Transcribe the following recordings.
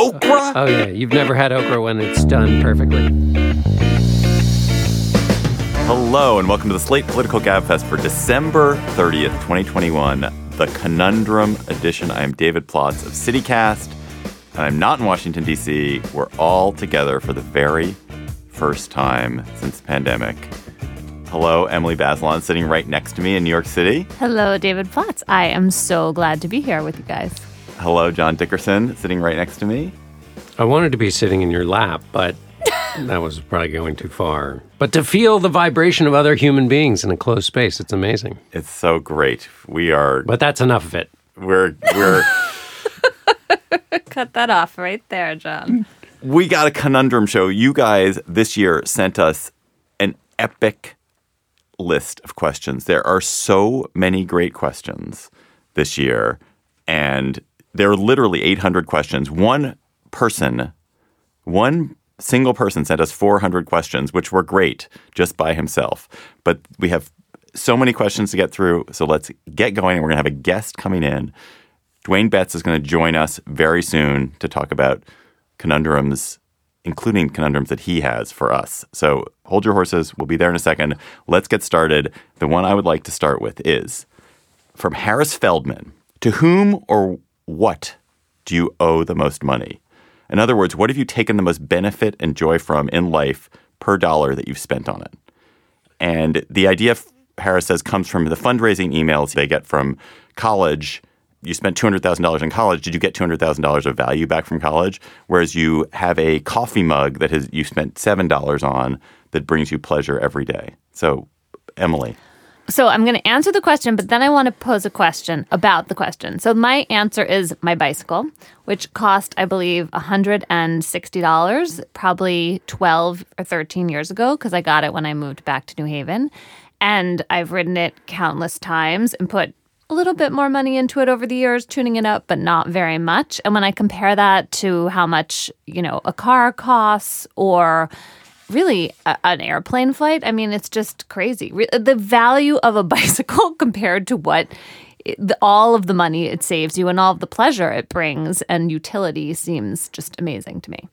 Okra? Oh yeah, you've never had okra when it's done perfectly. Hello, and welcome to the Slate Political Gabfest for December 30th, 2021, the Conundrum Edition. I am David Plotz of CityCast, and I'm not in Washington, D.C. We're all together for the very first time since the pandemic. Hello, Emily Bazelon, sitting right next to me in New York City. Hello, David Plotz. I am so glad to be here with you guys. Hello, John Dickerson, sitting right next to me. I wanted to be sitting in your lap, but that was probably going too far. But to feel the vibration of other human beings in a closed space, it's amazing. It's so great. We are, But that's enough of it. we're, we're, Cut that off right there, John. we got a conundrum show. You guys this year sent us an epic list of questions. There are so many great questions this year, and there are literally 800 questions. One person, one single person sent us 400 questions, which were great just by himself. But we have so many questions to get through. So let's get going. We're going to have a guest coming in. Dwayne Betts is going to join us very soon to talk about conundrums, including conundrums that he has for us. So hold your horses. We'll be there in a second. Let's get started. The one I would like to start with is from Harris Feldman To whom or what do you owe the most money? In other words, what have you taken the most benefit and joy from in life per dollar that you've spent on it? And the idea, Harris says, comes from the fundraising emails they get from college. You spent $200,000 in college. Did you get $200,000 of value back from college? Whereas you have a coffee mug that has you spent $7 on that brings you pleasure every day. So, Emily. So I'm going to answer the question, but then I want to pose a question about the question. So my answer is my bicycle, which cost, I believe, $160, probably 12 or 13 years ago, because I got it when I moved back to New Haven. And I've ridden it countless times and put a little bit more money into it over the years, tuning it up, but not very much. And when I compare that to how much, you know, a car costs or really a, an airplane flight, I mean, it's just crazy. Re- the value of a bicycle compared to what it, the, all of the money it saves you and all of the pleasure it brings and utility seems just amazing to me.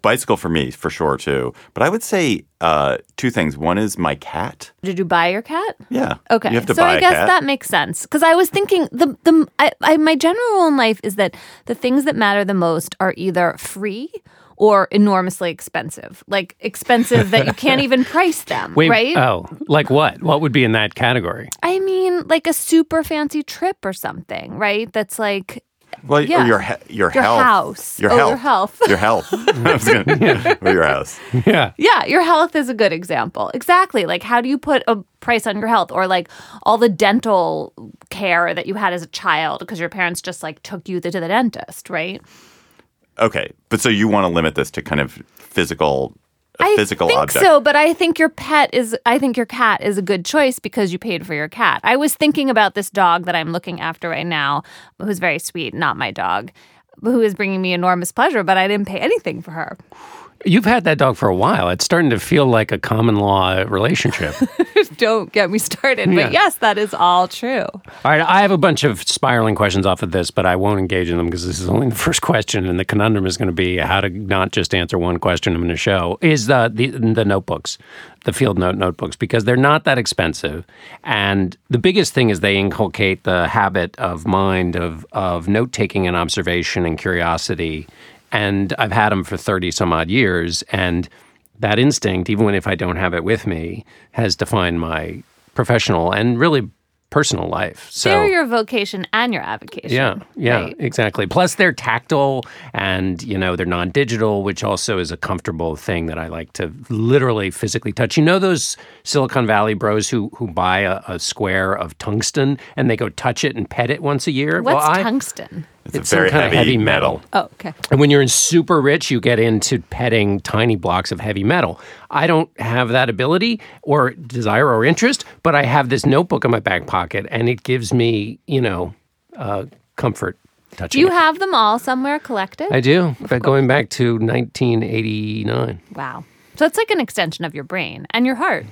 Bicycle for me, for sure, too. But I would say uh, two things. One is my cat. Did you buy your cat? Yeah. Okay, You have to so buy I guess cat. that makes sense because I was thinking the the I, I, my general rule in life is that the things that matter the most are either free or enormously expensive, like expensive that you can't even price them. Wait, right? oh, like what? What would be in that category? I mean, like a super fancy trip or something, right? That's like Well, Yeah. or your your, Your health. house. Your Oh, health. your health. Your health. Gonna- or your house. Yeah. Yeah, your health is a good example. Exactly. Like, how do you put a price on your health? Or like all the dental care that you had as a child because your parents just like took you to the dentist, right? Okay, but so you want to limit this to kind of physical, I physical think object. so, but I think your pet is. I think your cat is a good choice because you paid for your cat. I was thinking about this dog that I'm looking after right now, who's very sweet, not my dog, who is bringing me enormous pleasure, but I didn't pay anything for her. You've had that dog for a while. It's starting to feel like a common law relationship. Don't get me started. Yeah. But yes, that is all true. All right, I have a bunch of spiraling questions off of this, but I won't engage in them because this is only the first question, and the conundrum is going to be how to not just answer one question in a show. Is the the, the notebooks, the field note notebooks, because they're not that expensive, and the biggest thing is they inculcate the habit of mind of of note taking and observation and curiosity, and I've had them for thirty some odd years, and that instinct, even when if I don't have it with me, has defined my professional and really personal life. So They're your vocation and your avocation. yeah, yeah, right? exactly. Plus they're tactile and you know they're non-digital, which also is a comfortable thing that I like to literally physically touch. You know those Silicon Valley bros who who buy a, a square of tungsten and they go touch it and pet it once a year. What's well, I, tungsten? It's, It's a very some kind heavy, of heavy metal. Oh, okay. And when you're in super rich, you get into petting tiny blocks of heavy metal. I don't have that ability or desire or interest, but I have this notebook in my back pocket, and it gives me, you know, uh, comfort touching. Do you it. have them all somewhere collected? I do, but going back to 1989. wow. So it's like an extension of your brain and your heart.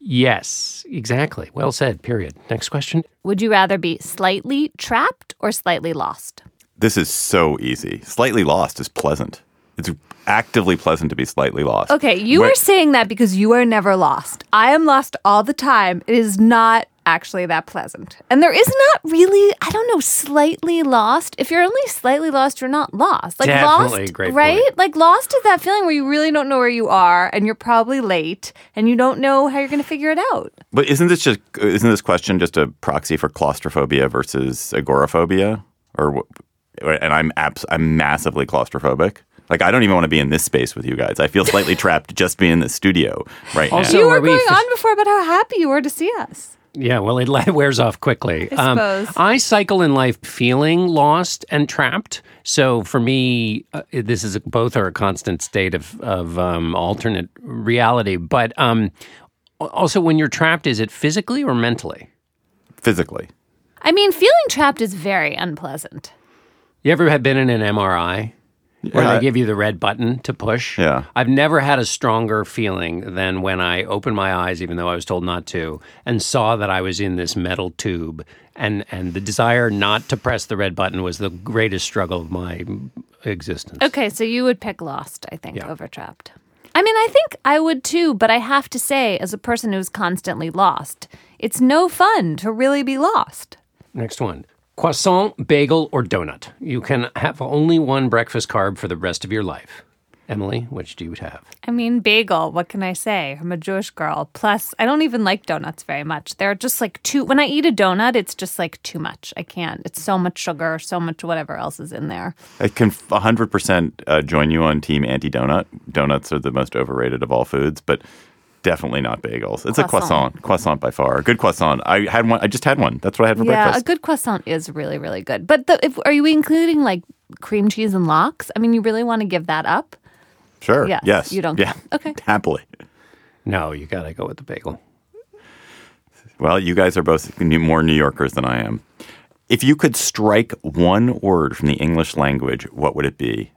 Yes, exactly. Well said. Period. Next question. Would you rather be slightly trapped or slightly lost? This is so easy. Slightly lost is pleasant. It's actively pleasant to be slightly lost. Okay, you When- are saying that because you are never lost. I am lost all the time. It is not actually that pleasant. And there is not really, I don't know, slightly lost. If you're only slightly lost, you're not lost. Like Definitely a lost, great right? point. Like lost is that feeling where you really don't know where you are and you're probably late and you don't know how you're going to figure it out. But isn't this just isn't this question just a proxy for claustrophobia versus agoraphobia? Or and I'm abs- I'm massively claustrophobic. Like I don't even want to be in this space with you guys. I feel slightly trapped just being in the studio right Also- now. you are were we going f- on before about how happy you were to see us. Yeah, well, it wears off quickly. Um, I suppose. I cycle in life feeling lost and trapped. So for me, uh, this is a, both are a constant state of of um, alternate reality. But um, also, when you're trapped, is it physically or mentally? Physically. I mean, feeling trapped is very unpleasant. You ever have been in an MRI where Yeah. they give you the red button to push? Yeah. I've never had a stronger feeling than when I opened my eyes, even though I was told not to, and saw that I was in this metal tube. And, and the desire not to press the red button was the greatest struggle of my existence. Okay, so you would pick Lost, I think, Yeah. over Trapped. I mean, I think I would too, but I have to say, as a person who's constantly lost, it's no fun to really be lost. Next one. Croissant, bagel, or donut. You can have only one breakfast carb for the rest of your life. Emily, which do you have? I mean, bagel, what can I say? I'm a Jewish girl. Plus, I don't even like donuts very much. They're just like too, when I eat a donut, it's just like too much. I can't. It's so much sugar, so much whatever else is in there. I can 100% uh, join you on team anti-donut. Donuts are the most overrated of all foods, but definitely not bagels. It's a Croissant. croissant. Croissant by far. A good croissant. I had one. I just had one. That's what I had for yeah, breakfast. a good croissant is really, really good. But the, if, are you including like cream cheese and lox? I mean, you really want to give that up? Sure. Yes, Yes. you don't Yeah. care. Okay. Happily. No, you got to go with the bagel. Well, you guys are both more New Yorkers than I am. If you could strike one word from the English language, what would it be?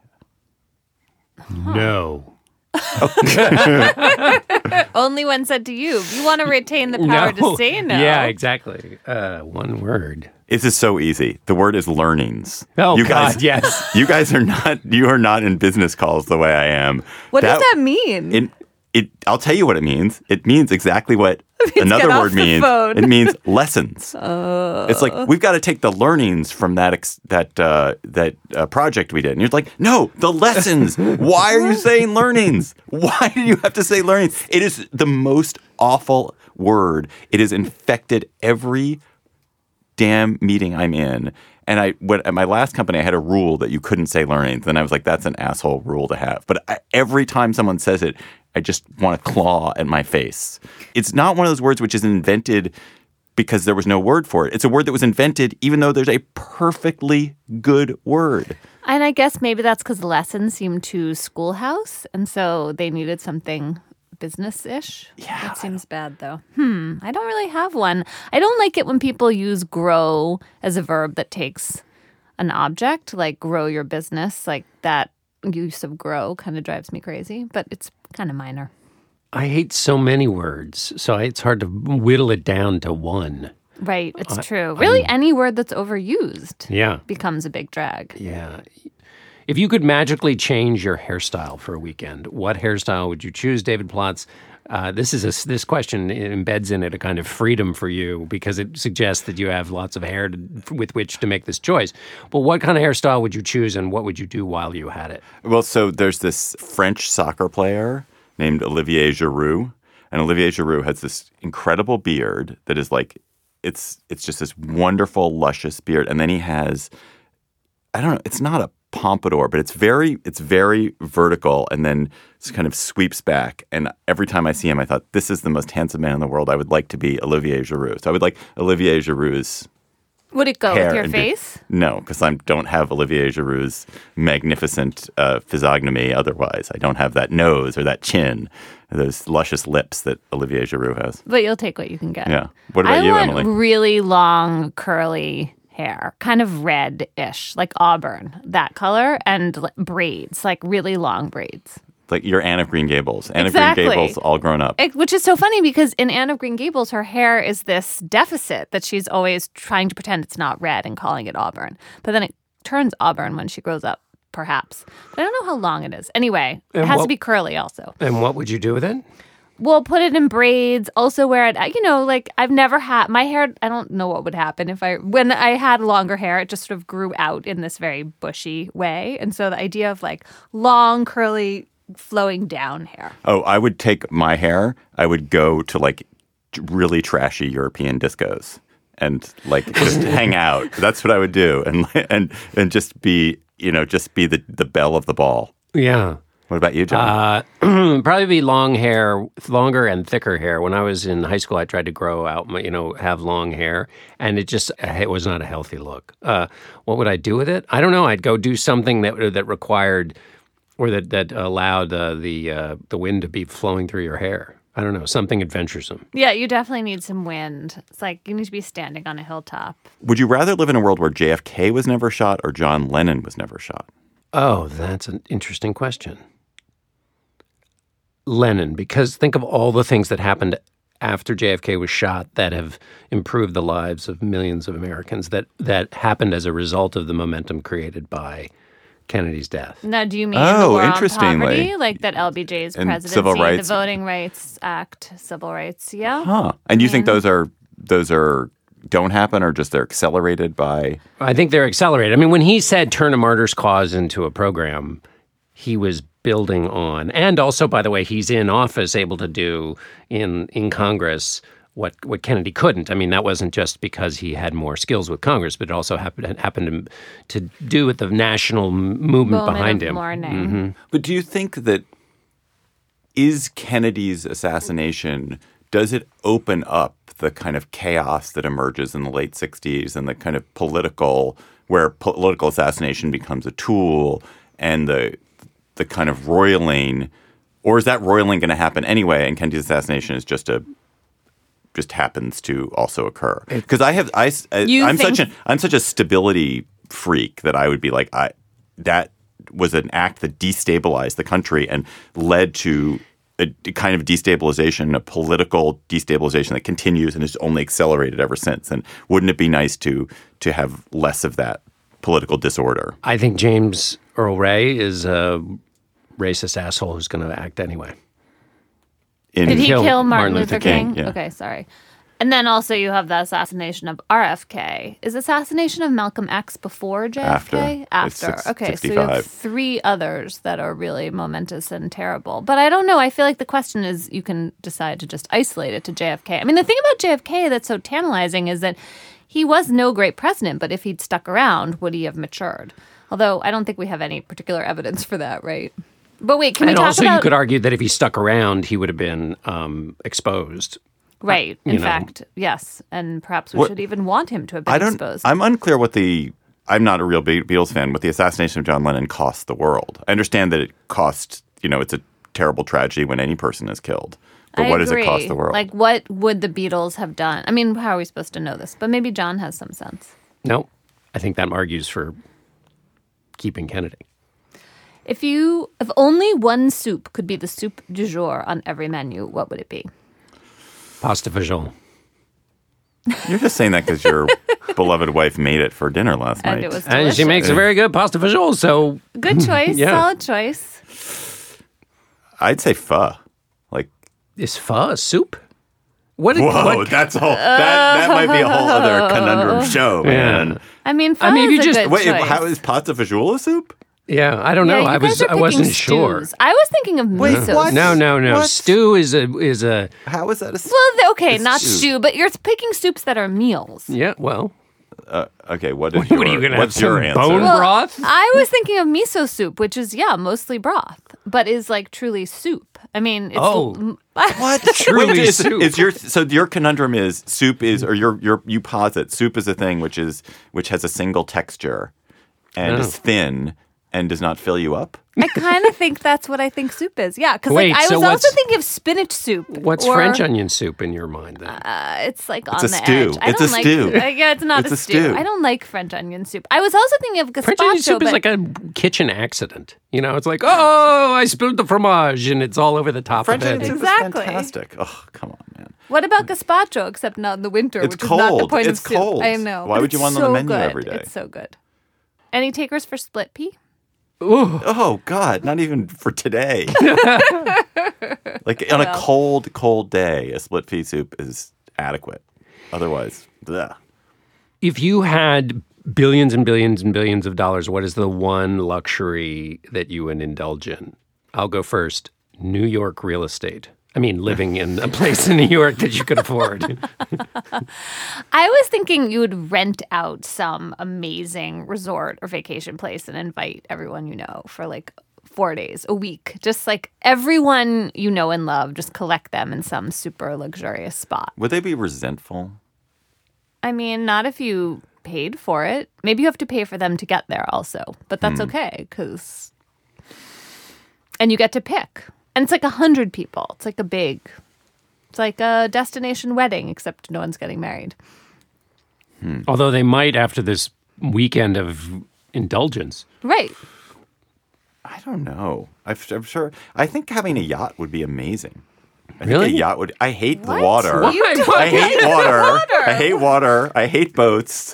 No. Only when said to you. You want to retain the power to say no. Yeah, exactly. Uh, one word. This is so easy. The word is learnings. Oh, you God, guys, yes. You guys are not. You are not in business calls the way I am. What does that mean? It, it. I'll tell you what it means. It means exactly what another word means. phone. It means lessons. it's like we've got to take the learnings from that ex, that uh, that uh, project we did. And you're like, no, the lessons. Why are you saying learnings? Why do you have to say learnings? It is the most awful word. It has infected every damn meeting I'm in. And I, when, at my last company, I had a rule that you couldn't say learnings. And I was like, that's an asshole rule to have. But I, every time someone says it, I just want to claw at my face. It's not one of those words which is invented because there was no word for it. It's a word that was invented even though there's a perfectly good word. And I guess maybe that's because lessons seem too schoolhouse, and so they needed something business-ish. Yeah, that seems bad though. Hmm, I don't really have one. I don't like it when people use "grow" as a verb that takes an object, like grow your business. Like that use of "grow" kind of drives me crazy, but it's kind of minor. I hate so many words, so it's hard to whittle it down to one. Right, it's true. Really, any word that's overused Yeah. becomes a big drag. Yeah. If you could magically change your hairstyle for a weekend, what hairstyle would you choose, David Plotz? Uh, this is a, this question embeds in it a kind of freedom for you because it suggests that you have lots of hair to, with which to make this choice. But what kind of hairstyle would you choose, and what would you do while you had it? Well, so there's this French soccer player named Olivier Giroud, and Olivier Giroud has this incredible beard that is like it's it's just this wonderful luscious beard, and then he has I don't know, it's not a pompadour, but it's very it's very vertical, and then kind of sweeps back. And every time I see him, I thought this is the most handsome man in the world. I would like to be Olivier Giroud. So I would like Olivier Giroud's Would it go with your and be- face? No, because I don't have Olivier Giroud's magnificent uh, physiognomy. Otherwise, I don't have that nose or that chin, those luscious lips that Olivier Giroud has. But you'll take what you can get. Yeah. What about I you, want Emily? really long curly hair, kind of red-ish, like auburn, that color, and braids, like really long braids. like you're Anne of Green Gables. Anne Exactly. of Green Gables, all grown up. It- which is so funny because in Anne of Green Gables, her hair is this deficit that she's always trying to pretend it's not red and calling it auburn. But then it turns auburn when she grows up, perhaps. But I don't know how long it is. Anyway, it has what- to be curly also. And what would you do with it? We'll put it in braids. Also wear it. You know, like I've never had my hair. I don't know what would happen if I when I had longer hair. It just sort of grew out in this very bushy way, and so the idea of like long curly flowing down hair. Oh, I would take my hair. I would go to like really trashy European discos and like just hang out. That's what I would do, and and and just be you know just be the the belle of the ball. Yeah. What about you, John? Uh, probably be long hair, longer and thicker hair. When I was in high school, I tried to grow out, my, you know, have long hair, and it just it was not a healthy look. Uh, what would I do with it? I don't know. I'd go do something that that required or that that allowed uh, the uh, the wind to be flowing through your hair. I don't know, something adventuresome. Yeah, you definitely need some wind. It's like you need to be standing on a hilltop. would you rather live in a world where JFK was never shot or John Lennon was never shot? Oh, that's an interesting question. Lennon, because think of all the things that happened after JFK was shot that have improved the lives of millions of Americans that that happened as a result of the momentum created by Kennedy's death. Now, do you mean Oh, the war on interestingly. poverty, like that LBJ's And presidency, civil rights. the Voting Rights Act, civil rights? Yeah. Huh? And you think those are those are don't happen or just they're accelerated by? I think they're accelerated. I mean, when he said turn a martyr's cause into a program, he was building on, and also, by the way, he's in office able to do in in Congress what what Kennedy couldn't. I mean, that wasn't just because he had more skills with Congress, but it also happened happened to, to do with the national movement Moment behind of him. mourning. Mm-hmm. But do you think that is Kennedy's assassination? Does it open up the kind of chaos that emerges in the late '60s and the kind of political, where political assassination becomes a tool, and the the kind of roiling, or is that roiling going to happen anyway? And Kennedy's assassination is just a just happens to also occur because I have I You am think- such an I'm such a stability freak that I would be like I that was an act that destabilized the country and led to a kind of destabilization, a political destabilization that continues and has only accelerated ever since. And wouldn't it be nice to to have less of that political disorder? I think James Earl Ray is a racist asshole who's going to act anyway. In Did he kill kill, Martin, Martin Luther, Luther King? King, yeah. Okay, sorry. And then also you have the assassination of RFK. Is assassination of Malcolm X before JFK? After. It's After. six- okay, so you have three others that are really momentous and terrible. But I don't know. I feel like the question is you can decide to just isolate it to JFK. I mean, the thing about JFK that's so tantalizing is that he was no great president, but if he'd stuck around, would he have matured? Although I don't think we have any particular evidence for that, right? But wait, can we And talk also, about you could argue that if he stuck around, he would have been um, exposed. Right. In know. fact, yes. And perhaps we What- should even want him to have been I don't. exposed. I'm unclear what the. I'm not a real Be- Beatles fan. but the assassination of John Lennon cost the world. I understand that it cost. You know, it's a terrible tragedy when any person is killed. But I what does it cost the world? Like, what would the Beatles have done? I mean, how are we supposed to know this? But maybe John has some sense. No, I think that argues for keeping Kennedy. If you, if only one soup could be the soup du jour on every menu, what would it be? Pasta fagioli. You're just saying that because your beloved wife made it for dinner last And night. it was And delicious. she makes a very good pasta fagioli. So good choice, Yeah. solid choice. I'd say pho. Like, is pho a soup? What? whoa, what- that's a whole. That, that might be a whole other conundrum show, man. I mean, pho I mean, if is you just- good Wait, choice. how is pasta fagioli soup? yeah, I don't yeah, know. you I guys was. are I wasn't picking sure. I was thinking of miso. what? No, no, no. What? Stew is a is a How is that a? Well, okay, It's not stew. stew, but you're picking soups that are meals. yeah. Well, Uh, okay, what is What your, are you gonna what's have your some answer? bone broth? I was thinking of miso soup, which is yeah, mostly broth, but is like truly soup. I mean, it's Oh. What Truly is, soup. is your so your conundrum is soup is or your your you posit soup is a thing which is which has a single texture and Oh. is thin and does not fill you up. I kind of think that's what I think soup is. Yeah, because Wait, like I so was also what's- thinking of spinach soup. What's or, French onion soup in your mind then? Uh, it's like on a the stew. edge. I It's don't a like, stew. uh, yeah, it's not It's a, a stew. stew. I don't like French onion soup. I was also thinking of gazpacho. French onion soup but is like a kitchen accident. You know, it's like, oh, I spilled the fromage and it's all over the top French of onion it. soup Exactly. is fantastic. Oh, come on, man. what about gazpacho? Except not in the winter, It's which is not the cold. point It's of soup. cold. I know. Why but would you it's want it on the so menu good. every day? It's so good. Any takers for split pea? Oh God, not even for today. like on a cold, cold day, a split pea soup is adequate. Otherwise, bleh. If you had billions and billions and billions of dollars, what is the one luxury that you would indulge in? I'll go first. New York real estate. I mean, living in a place in New York that you could afford. I was thinking you would rent out some amazing resort or vacation place and invite everyone you know for like four days, a week. Just like everyone you know and love, just collect them in some super luxurious spot. would they be resentful? I mean, not if you paid for it. Maybe you have to pay for them to get there also, but that's hmm. okay because. And you get to pick. And it's like a hundred people. It's like a big. It's like a destination wedding, except no one's getting married. Hmm. Although they might after this weekend of indulgence. Right. I don't know. I'm, I'm sure. I think having a yacht would be amazing. I Really? think a yacht would. I hate the water. Why? I hate water. water. I hate water. I hate boats.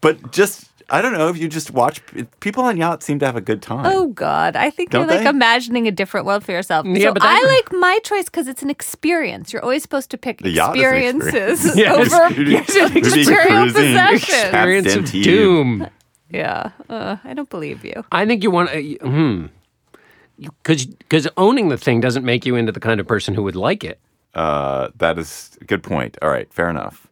but just, I don't know if you just watch people on yachts seem to have a good time. Oh God, I think Don't you're like they? imagining a different world for yourself. Yeah, so but I like my choice because it's an experience. You're always supposed to pick The yacht is experiences experience. Yes. over Yes, material possessions. Experience of doom. Yeah, uh, I don't believe you. I think you want to, hmm. Because owning the thing doesn't make you into the kind of person who would like it. Uh, that is a good point. All right, fair enough.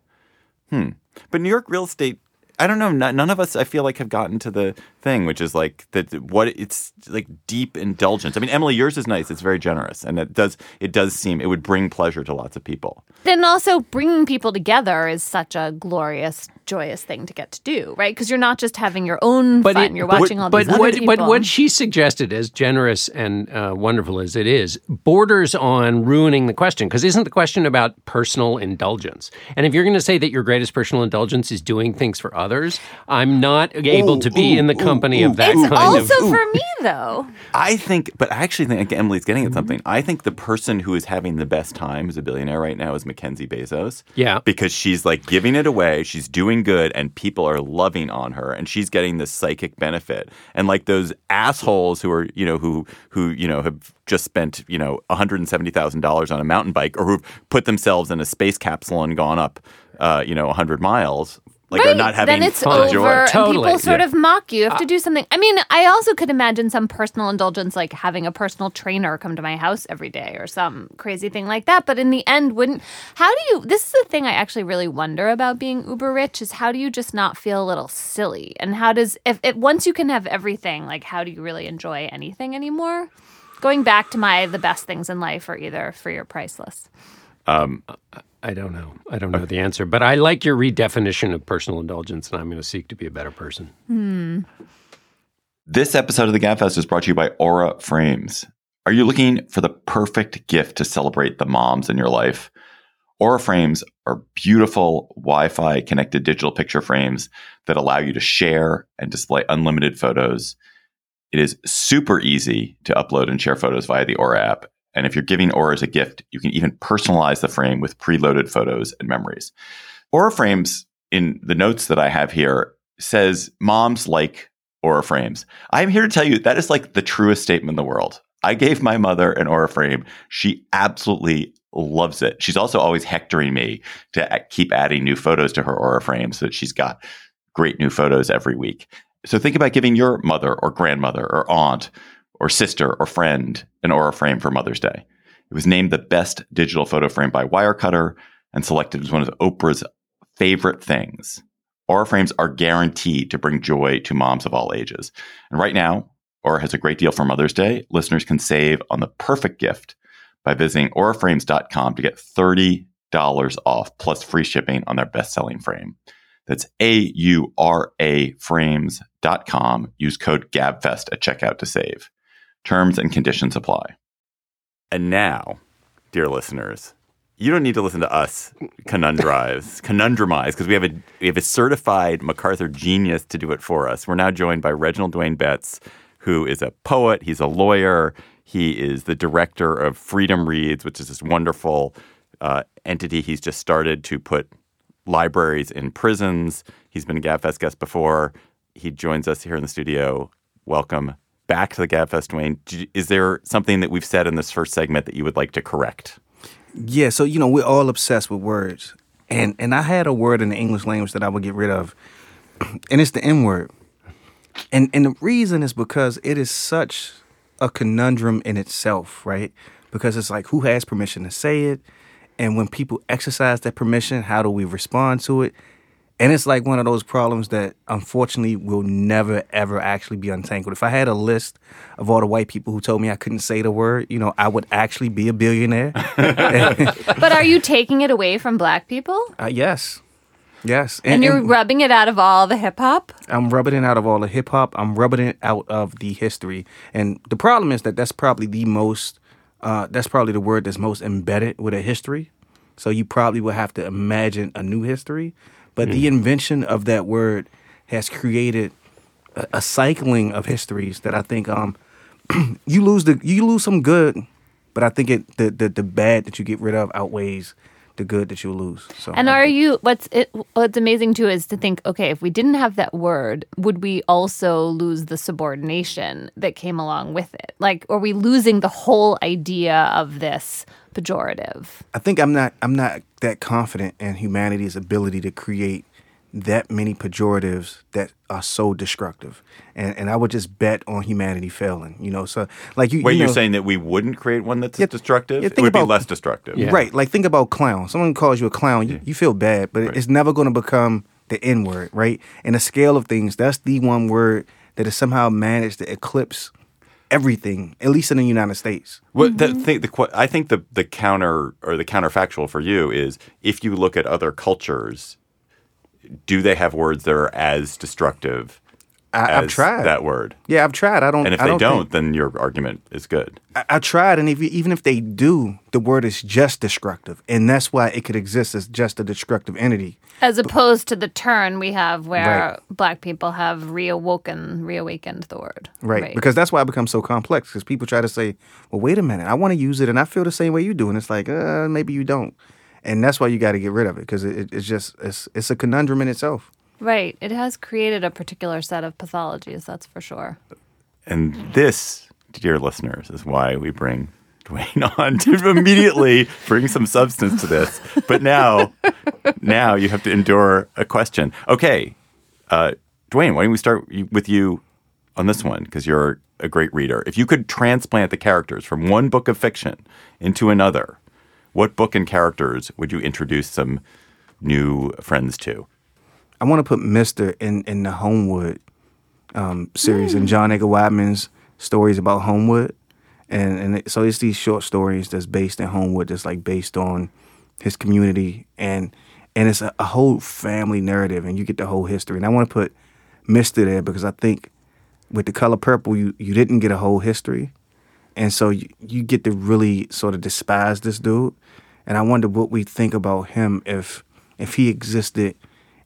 Hmm. But New York real estate, I don't know. None of us, I feel like, have gotten to the thing, which is like that. What it's like deep indulgence. I mean, Emily, yours is nice. It's very generous, and it does. It does seem it would bring pleasure to lots of people. Then also bringing people together is such a glorious, joyous thing to get to do, right? Because you're not just having your own fun. it- you're watching all but these other what, people. But what she suggested, as generous and uh, wonderful as it is, borders on ruining the question. Because isn't the question about personal indulgence? And if you're going to say that your greatest personal indulgence is doing things for others, I'm not able to be ooh, in the ooh, company of that it's kind also of. for me though. I think, but I actually think Emily's getting Mm-hmm. at something. I think the person who is having the best time as a billionaire right now is Mackenzie Bezos. Yeah. Because she's like giving it away, she's doing good, and people are loving on her, and she's getting this psychic benefit. And like those assholes who are, you know, who who you know have just spent you know one hundred and seventy thousand dollars on a mountain bike, or who've put themselves in a space capsule and gone up, uh, you know, hundred miles. Like are right. not having then it's the over joy. and Totally. people sort Yeah. of mock you. You have to uh, do something. I mean, I also could imagine some personal indulgence like having a personal trainer come to my house every day or some crazy thing like that. But in the end, wouldn't how do you this is the thing I actually really wonder about being uber rich is how do you just not feel a little silly? And how does if, if once you can have everything, like how do you really enjoy anything anymore? Going back to my the best things in life are either free or priceless. Um, I don't know. I don't know the answer, but I like your redefinition of personal indulgence, and I'm going to seek to be a better person. This episode of the Gabfest is brought to you by Aura Frames. Are you looking for the perfect gift to celebrate the moms in your life? Aura Frames are beautiful Wi Fi connected digital picture frames that allow you to share and display unlimited photos. It is super easy to upload and share photos via the Aura app. And if you're giving Aura as a gift, you can even personalize the frame with preloaded photos and memories. Aura Frames, in the notes that I have here, says moms like Aura frames. I'm here to tell you that is like the truest statement in the world. I gave my mother an Aura frame. She absolutely loves it. She's also always hectoring me to keep adding new photos to her Aura frame so that she's got great new photos every week. So think about giving your mother or grandmother or aunt or sister or friend an Aura frame for Mother's Day. It was named the best digital photo frame by Wirecutter and selected as one of Oprah's favorite things Aura frames are guaranteed to bring joy to moms of all ages. And right now, Aura has a great deal for Mother's Day. Listeners can save on the perfect gift by visiting auraframes.com to get $30 off plus free shipping on their best selling frame. That's A U R A frames.com. Use code GABFEST at checkout to save. Terms and conditions apply. And now, dear listeners, you don't need to listen to us conundrize, conundrumize, because we have a we have a certified MacArthur genius to do it for us. We're now joined by Reginald Dwayne Betts, who is a poet, he's a lawyer, he is the director of Freedom Reads, which is this wonderful uh, entity he's just started to put libraries in prisons. He's been a GabFest guest before. He joins us here in the studio. Welcome back to the GabFest, Dwayne. D- Is there something that we've said in this first segment that you would like to correct? Yeah, so you know we're all obsessed with words, and and I had a word in the English language that I would get rid of, and it's the N word, and and the reason is because it is such a conundrum in itself, right? Because it's like who has permission to say it, and when people exercise that permission, how do we respond to it? And it's like one of those problems that unfortunately will never ever actually be untangled. If I had a list of all the white people who told me I couldn't say the word, you know, I would actually be a billionaire. But are you taking it away from black people? Uh, yes. Yes. And, you're rubbing it out of all the hip hop? I'm rubbing it out of all the hip hop. I'm rubbing it out of the history. And the problem is that that's probably the most, uh, that's probably the word that's most embedded with a history. So you probably will have to imagine a new history. But the invention of that word has created a, a cycling of histories that I think um you lose the you lose some good, but I think it the the, the bad that you get rid of outweighs the good that you lose. So And are you what's it what's amazing too is to think, okay, if we didn't have that word, would we also lose the subordination that came along with it? Like are we losing the whole idea of this pejorative? I think I'm not I'm not that confident in humanity's ability to create that many pejoratives that are so destructive. And and I would just bet on humanity failing. You know, so like you Wait, you you're know- saying that we wouldn't create one that's Yeah, destructive? yeah, it think would be less destructive. Yeah. Right. Like think about clown. Someone calls you a clown, you, you feel bad, but Right. it's never gonna become the N word, right? In the scale of things, that's the one word that has somehow managed to eclipse everything, at least in the United States. Well, the mm-hmm. thing, the I think the the counter or the counterfactual for you is if you look at other cultures, do they have words that are as destructive I, as I've tried that word? Yeah, I've tried. I don't. And if I they don't, don't, think- then your argument is good. I, I tried, and if, even if they do, the word is just destructive, and that's why it could exist as just a destructive entity. As opposed to the turn we have where Right. black people have reawoken, reawakened the word. Right. Because that's why it becomes so complex. Because people try to say, well, wait a minute, I want to use it and I feel the same way you do. And it's like, uh, maybe you don't. And that's why you got to get rid of it because it, it, it's just, it's, it's a conundrum in itself. Right. It has created a particular set of pathologies, that's for sure. And this, dear listeners, is why we bring Dwayne on to immediately bring some substance to this. But now, now you have to endure a question. Okay, uh, Dwayne, why don't we start with you on this one because you're a great reader. If you could transplant the characters from one book of fiction into another, what book and characters would you introduce some new friends to? I want to put Mister in in the Homewood um, series and John Edgar Wideman's stories about Homewood, and and it, so it's these short stories that's based in Homewood, that's like based on his community, and and it's a, a whole family narrative, and you get the whole history. And I want to put Mister there because I think with the color purple, you you didn't get a whole history, and so you, you get to really sort of despise this dude. And I wonder what we think about him if if he existed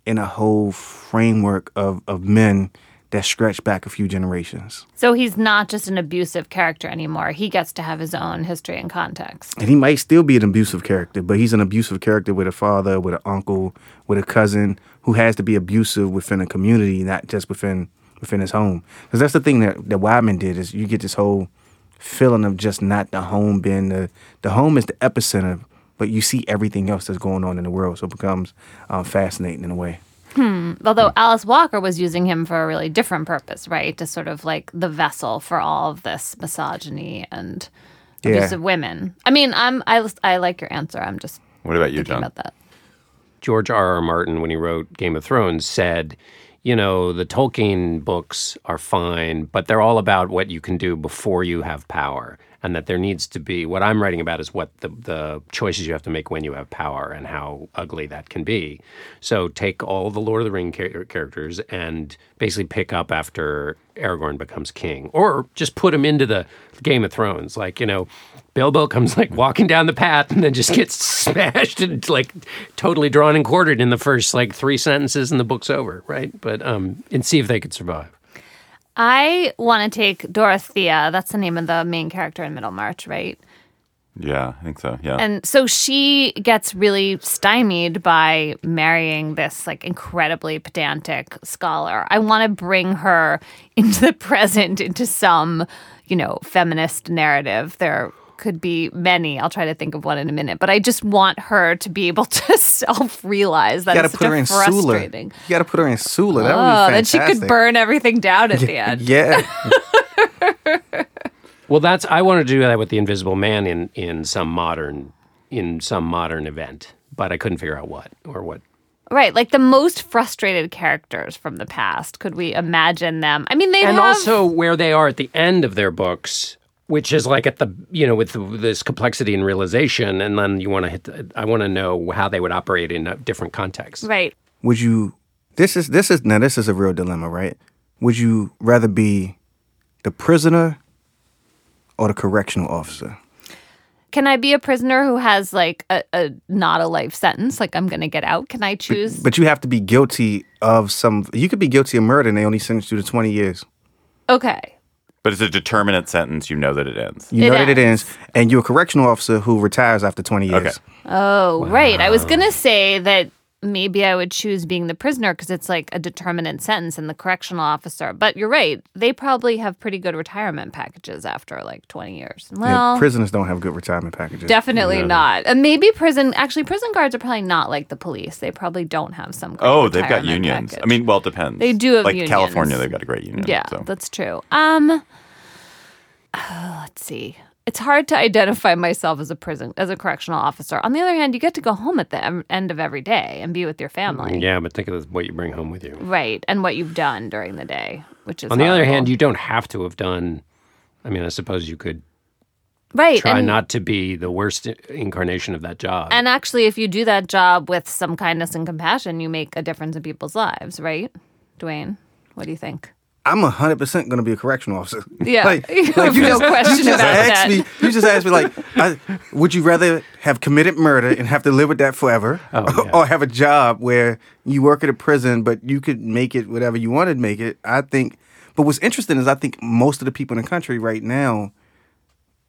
in a whole framework of, of men that stretch back a few generations. So he's not just an abusive character anymore. He gets to have his own history and context. And he might still be an abusive character, but he's an abusive character with a father, with an uncle, with a cousin who has to be abusive within a community, not just within within his home. Because that's the thing that, that Wideman did is you get this whole feeling of just not the home being the the home is the epicenter, but you see everything else that's going on in the world, so it becomes um, fascinating in a way. Although Alice Walker was using him for a really different purpose, right? To sort of like the vessel for all of this misogyny and Yeah. of women. I mean, I'm I I like your answer. I'm just What about you, John? about that. George R. R. Martin, when he wrote Game of Thrones, said, you know, the Tolkien books are fine, but they're all about what you can do before you have power. And that there needs to be what I'm writing about is what the, the choices you have to make when you have power and how ugly that can be. So take all the Lord of the Ring char- characters and basically pick up after Aragorn becomes king, or just put him into the Game of Thrones. Like, you know, Bilbo comes like walking down the path and then just gets smashed and like totally drawn and quartered in the first like three sentences and the book's over, right? But um, and see if they could survive. I want to take Dorothea. That's the name of the main character in Middlemarch, right? Yeah, I think so. Yeah. And so she gets really stymied by marrying this like incredibly pedantic scholar. I want to bring her into the present, into some, you know, feminist narrative. There could be many. I'll try to think of one in a minute, but I just want her to be able to self-realize that You got to it's put her in Sula. frustrating. You got to put her in Sula. That Oh, would be fantastic. then she could burn everything down at the end. Yeah. Well, that's I wanted to do that with the Invisible Man in in some modern in some modern event, but I couldn't figure out what or what. Right, like the most frustrated characters from the past. Could we imagine them? I mean, they And have also where they are at the end of their books, which is like at the you know with the, this complexity and realization, and then you want to hit. The, I want to know how they would operate in a different context. right. Would you? This is this is now this is a real dilemma, right? Would you rather be the prisoner or the correctional officer? Can I be a prisoner who has like a, a not a life sentence? Like I'm going to get out. Can I choose? But you have to be guilty of some. You could be guilty of murder, and they only sentence you to twenty years. okay. but it's a determinate sentence. You know that it ends. You It know that it ends. ends, and you're a correctional officer who retires after twenty years. Okay. Oh, right. I was going to say that maybe I would choose being the prisoner because it's like a determinate sentence and the correctional officer. But you're right. They probably have pretty good retirement packages after like 20 years. Yeah, Well, prisoners don't have good retirement packages. definitely not. And maybe prison, actually, prison guards are probably not like the police. They probably don't have some. great Oh, they've got retirement unions. I mean, well, it depends. They do have like unions. California, they've got a great union. Yeah, so. that's true. Um, let's see. It's hard to identify myself as a prison as a correctional officer. On the other hand, you get to go home at the em- end of every day and be with your family, Yeah, but think of what you bring home with you. right? And what you've done during the day, which is On the other hand, you don't have to have done. I mean, I suppose you could right try and, not to be the worst incarnation of that job. and actually, if you do that job with some kindness and compassion, you make a difference in people's lives, right? Dwayne, what do you think? I'm hundred percent going to be a correctional officer. Yeah, like, you have no question you just about asked that. me. You just asked me like, I, would you rather have committed murder and have to live with that forever, Oh, yeah. or have a job where you work at a prison but you could make it whatever you wanted to make it? I think. But what's interesting is I think most of the people in the country right now,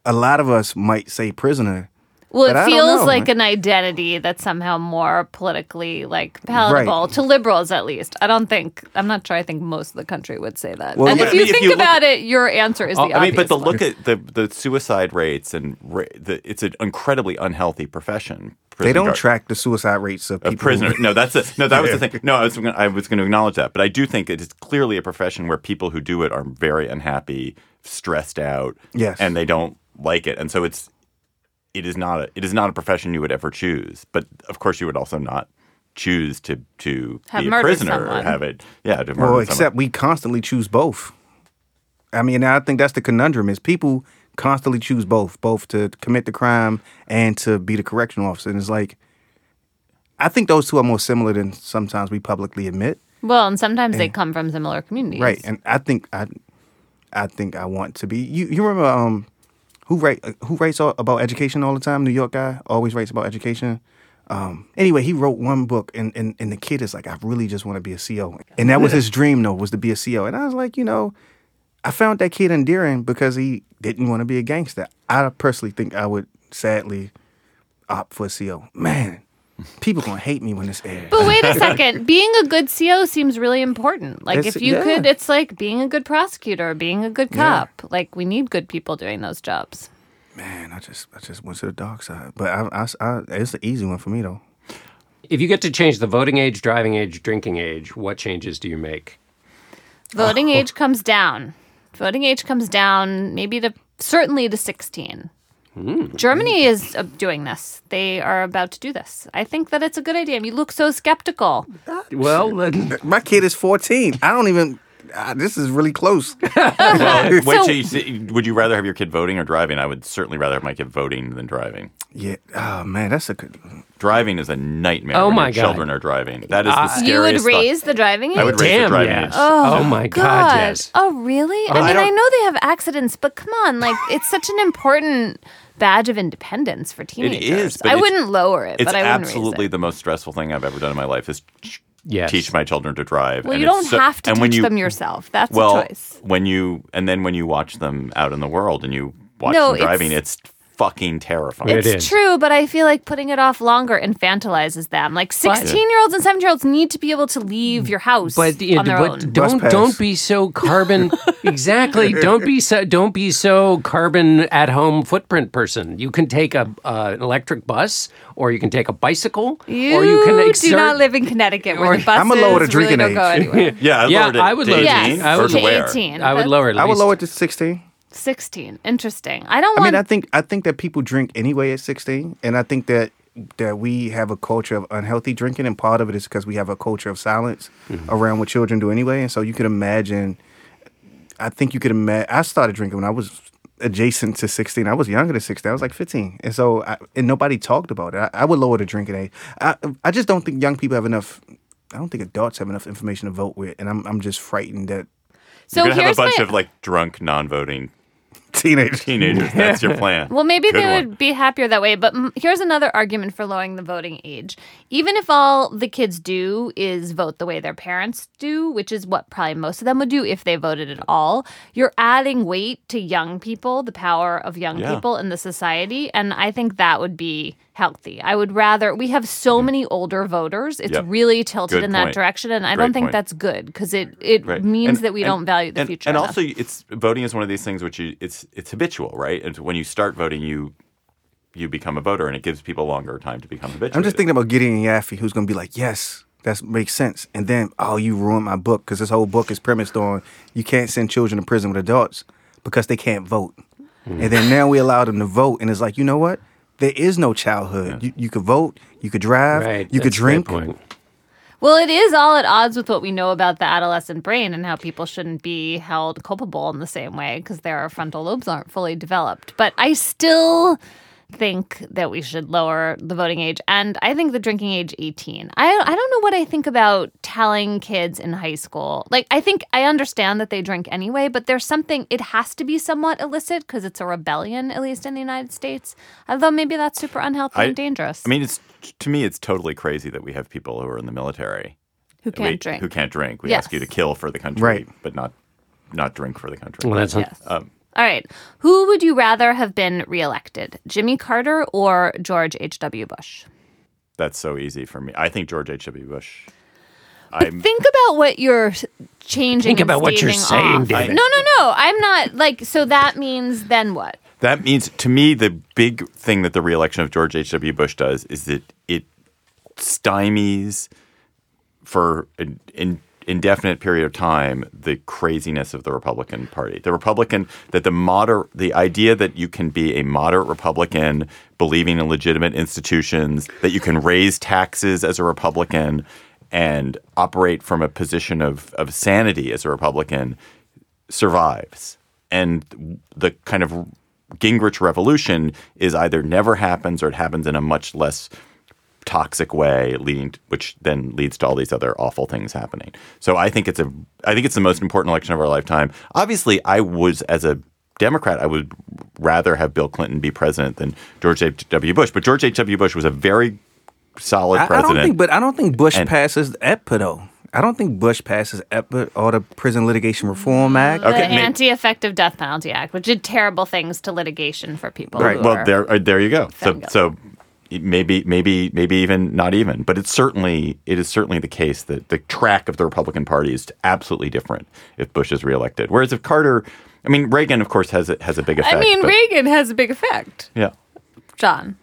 a lot of us might say prisoner. Well, But it feels like an identity that's somehow more politically like palatable to liberals, at least. I don't think I'm not sure. I think most of the country would say that. Well, and but if I you mean, if think you look- about it, your answer is oh, the I mean, but the obvious look at the the suicide rates and ra- the, it's an incredibly unhealthy profession. They don't guard- track the suicide rates of people. of prisoners. No, that's a, no. That was the thing. No, I was gonna, I was going to acknowledge that, but I do think it is clearly a profession where people who do it are very unhappy, stressed out, Yes. and they don't like it, and so it's it is not a it is not a profession you would ever choose. But of course, you would also not choose to to Have be a murdered prisoner or have it. Yeah, to murder Well, someone. except we constantly choose both. I mean, I think that's the conundrum is people constantly choose both, both to commit the crime and to be the correctional officer. And it's like, I think those two are more similar than sometimes we publicly admit. well, and sometimes they come from similar communities, Right. And I think I, I think I want to be. You, you remember um, who write who writes all, about education all the time? New York guy always writes about education. Um, anyway, he wrote one book, and, and and the kid is like, I really just want to be a CEO, and that was his dream, though, was to be a CEO. And I was like, you know, I found that kid endearing because he didn't want to be a gangster. I personally think I would sadly opt for a CO. Man, people gonna hate me when this airs. But wait a second. being a good CO seems really important. Like It's- if you yeah. could, it's like being a good prosecutor, being a good Yeah. cop. Like we need good people doing those jobs. Man, I just I just went to the dark side, but I, I, I it's the easy one for me though. if you get to change the voting age, driving age, drinking age, what changes do you make? Voting Oh. oh. age comes down. Voting age comes down maybe to certainly to 16. Germany is uh, doing this. They are about to do this. I think that it's a good idea. You look so skeptical. Well, then- My kid is 14. I don't even. Uh, this is really close. Well, wait So- till you see, would you rather have your kid voting or driving? I would certainly rather have my kid voting than driving. yeah. Oh man, that's a good. Driving is a nightmare. Oh when my your God. children are driving. That is the scariest. You would thought. raise the driving age? I would raise the driving yes. age. Oh, my God, yes. Oh, really? I I mean, I, don't- know they have accidents, but come on, like it's such an important badge of independence for teenagers. is, but I wouldn't lower it, It's but I wouldn't absolutely raise it. the most stressful thing I've ever done in my life is Yes. teach my children to drive. Well, And you don't so- have to and teach when you, them yourself. That's well, a choice. when you and then when you watch them out in the world and you watch No, them driving, it's- it's, fucking terrifying. It It's is. true, but I feel like putting it off longer infantilizes them. Like 16 year olds and 17 year olds need to be able to leave your house But, on their but own. don't pass. don't be so carbon exactly. Don't be so don't be so carbon at home footprint person. You can take a uh, an electric bus, or you can take a bicycle, You, or you can exert, do not live in Connecticut where or- the buses I'ma lower the really drinking don't go age. anywhere. Yeah, I Yeah, lowered it I would lower it. 18 yes, I or would- to to 18. I would lower it. I would lower it to 16. 16. Interesting. I don't I want mean, I think I think that people drink anyway at 16, and I think that that we have a culture of unhealthy drinking, and part of it is because we have a culture of silence mm-hmm. around what children do anyway. And so you could imagine. I think you could imagine. I started drinking when I was adjacent to 16. I was younger than 16. I was like 15, and so I, and nobody talked about it. I, I would lower the drinking age. I I just don't think young people have enough. I don't think adults have enough information to vote with, and I'm I'm just frightened that So You're gonna have a bunch my, of like drunk, non-voting teenagers. teenagers. That's your plan. Well, maybe Good they one. would be happier that way. But mm, here's another argument for lowering the voting age. Even if all the kids do is vote the way their parents do, which is what probably most of them would do if they voted at all, you're adding weight to young people, the power of young Yeah. people in the society. And I think that would be healthy. I would rather, we have so mm-hmm. many older voters. It's Yep. really tilted Good in that point. direction. And I Great don't think point. that's good because it, it Right. means And- that we and- don't value the and, future. And enough. also, it's voting is one of these things which you, it's it's habitual, right? And when you start voting, you you become a voter, and it gives people longer time to become habitual. I'm just thinking about Gideon Yaffe, who's going to be like, yes, that makes sense. And then, oh, you ruined my book because this whole book is premised on you can't send children to prison with adults because they can't vote. Hmm. And then now we allow them to vote. And it's like, you know what? There is no childhood. You, you could vote, you could drive, Right. you could that's a drink. point. Well, it is all at odds with what we know about the adolescent brain and how people shouldn't be held culpable in the same way because their frontal lobes aren't fully developed. But I still think that we should lower the voting age and I think the drinking age 18. I I don't know what I think about telling kids in high school. Like I think I understand that they drink anyway, but there's something it has to be somewhat illicit because it's a rebellion at least in the United States. Although maybe that's super unhealthy I- and dangerous. I mean, it's to me, it's totally crazy that we have people who are in the military who can't we- drink. who can't drink. We Yes. ask you to kill for the country, Right. but not not drink for the country. Well, that's Yes. Um, All right. Who would you rather have been reelected, Jimmy Carter or George H.W. Bush? that's so easy for me. I think George H. W. Bush. I'm Think about what you're changing. Think and about what you're staving saying, off. David. No, no, no. I'm not like. So that means then what? That means to me the big thing that the reelection of George H.W. Bush does is that it stymies for an in, indefinite period of time the craziness of the Republican Party. The Republican that the moder the idea that you can be a moderate Republican believing in legitimate institutions, that you can raise taxes as a Republican and operate from a position of, of sanity as a Republican survives. And the kind of Gingrich revolution is either never happens or it happens in a much less toxic way, leading to, which then leads to all these other awful things happening. So I think it's a I think it's the most important election of our lifetime. Obviously, I was as a Democrat, I would rather have Bill Clinton be president than George H.W. Bush. But George H.W. Bush was a very solid I, I president. don't think, but I don't think Bush And- passes AEDPA though. I don't think Bush passes AEDPA or the Prison Litigation Reform Act. The ma- Anti-Effective Death Penalty Act, which did terrible things to litigation for people. Right. Well, there, uh, there you go. So, so maybe, maybe, maybe even not even, but it's certainly, it is certainly the case that the track of the Republican Party is absolutely different if Bush is reelected. Whereas if Carter, I mean, Reagan, of course, has a, has a big effect. I mean, but- Reagan has a big effect. yeah. John.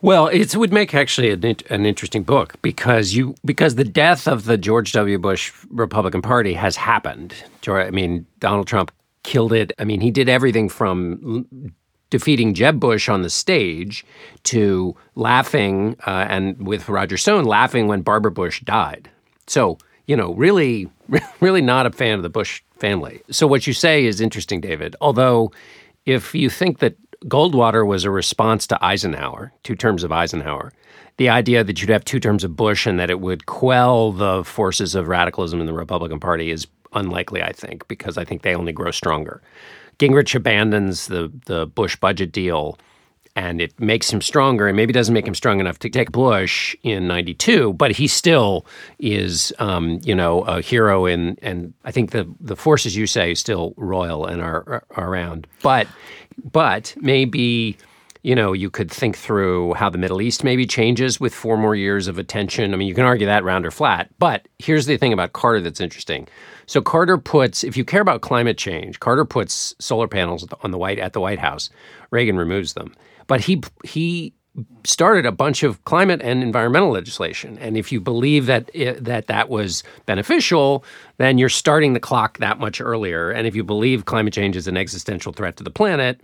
Well, it would make actually an, an interesting book because you because the death of the George W. Bush Republican Party has happened. I mean, Donald Trump killed it. I mean, he did everything from l- defeating Jeb Bush on the stage to laughing uh, and with Roger Stone laughing when Barbara Bush died. So, you know, really, really not a fan of the Bush family. So, what you say is interesting, David. Although, if you think that Goldwater was a response to Eisenhower, two terms of Eisenhower, the idea that you'd have two terms of Bush and that it would quell the forces of radicalism in the Republican Party is unlikely, I think, because I think they only grow stronger. Gingrich abandons the the Bush budget deal and it makes him stronger and maybe doesn't make him strong enough to take Bush in 92 but he still is um, you know a hero in and I think the the forces you say still royal and are, are around but but maybe you know, you could think through how the Middle East maybe changes with four more years of attention. I mean, you can argue that round or flat. But here's the thing about Carter that's interesting. So Carter puts, if you care about climate change, Carter puts solar panels on the White at the White House. Reagan removes them, but he he started a bunch of climate and environmental legislation. And if you believe that it, that that was beneficial, then you're starting the clock that much earlier. And if you believe climate change is an existential threat to the planet,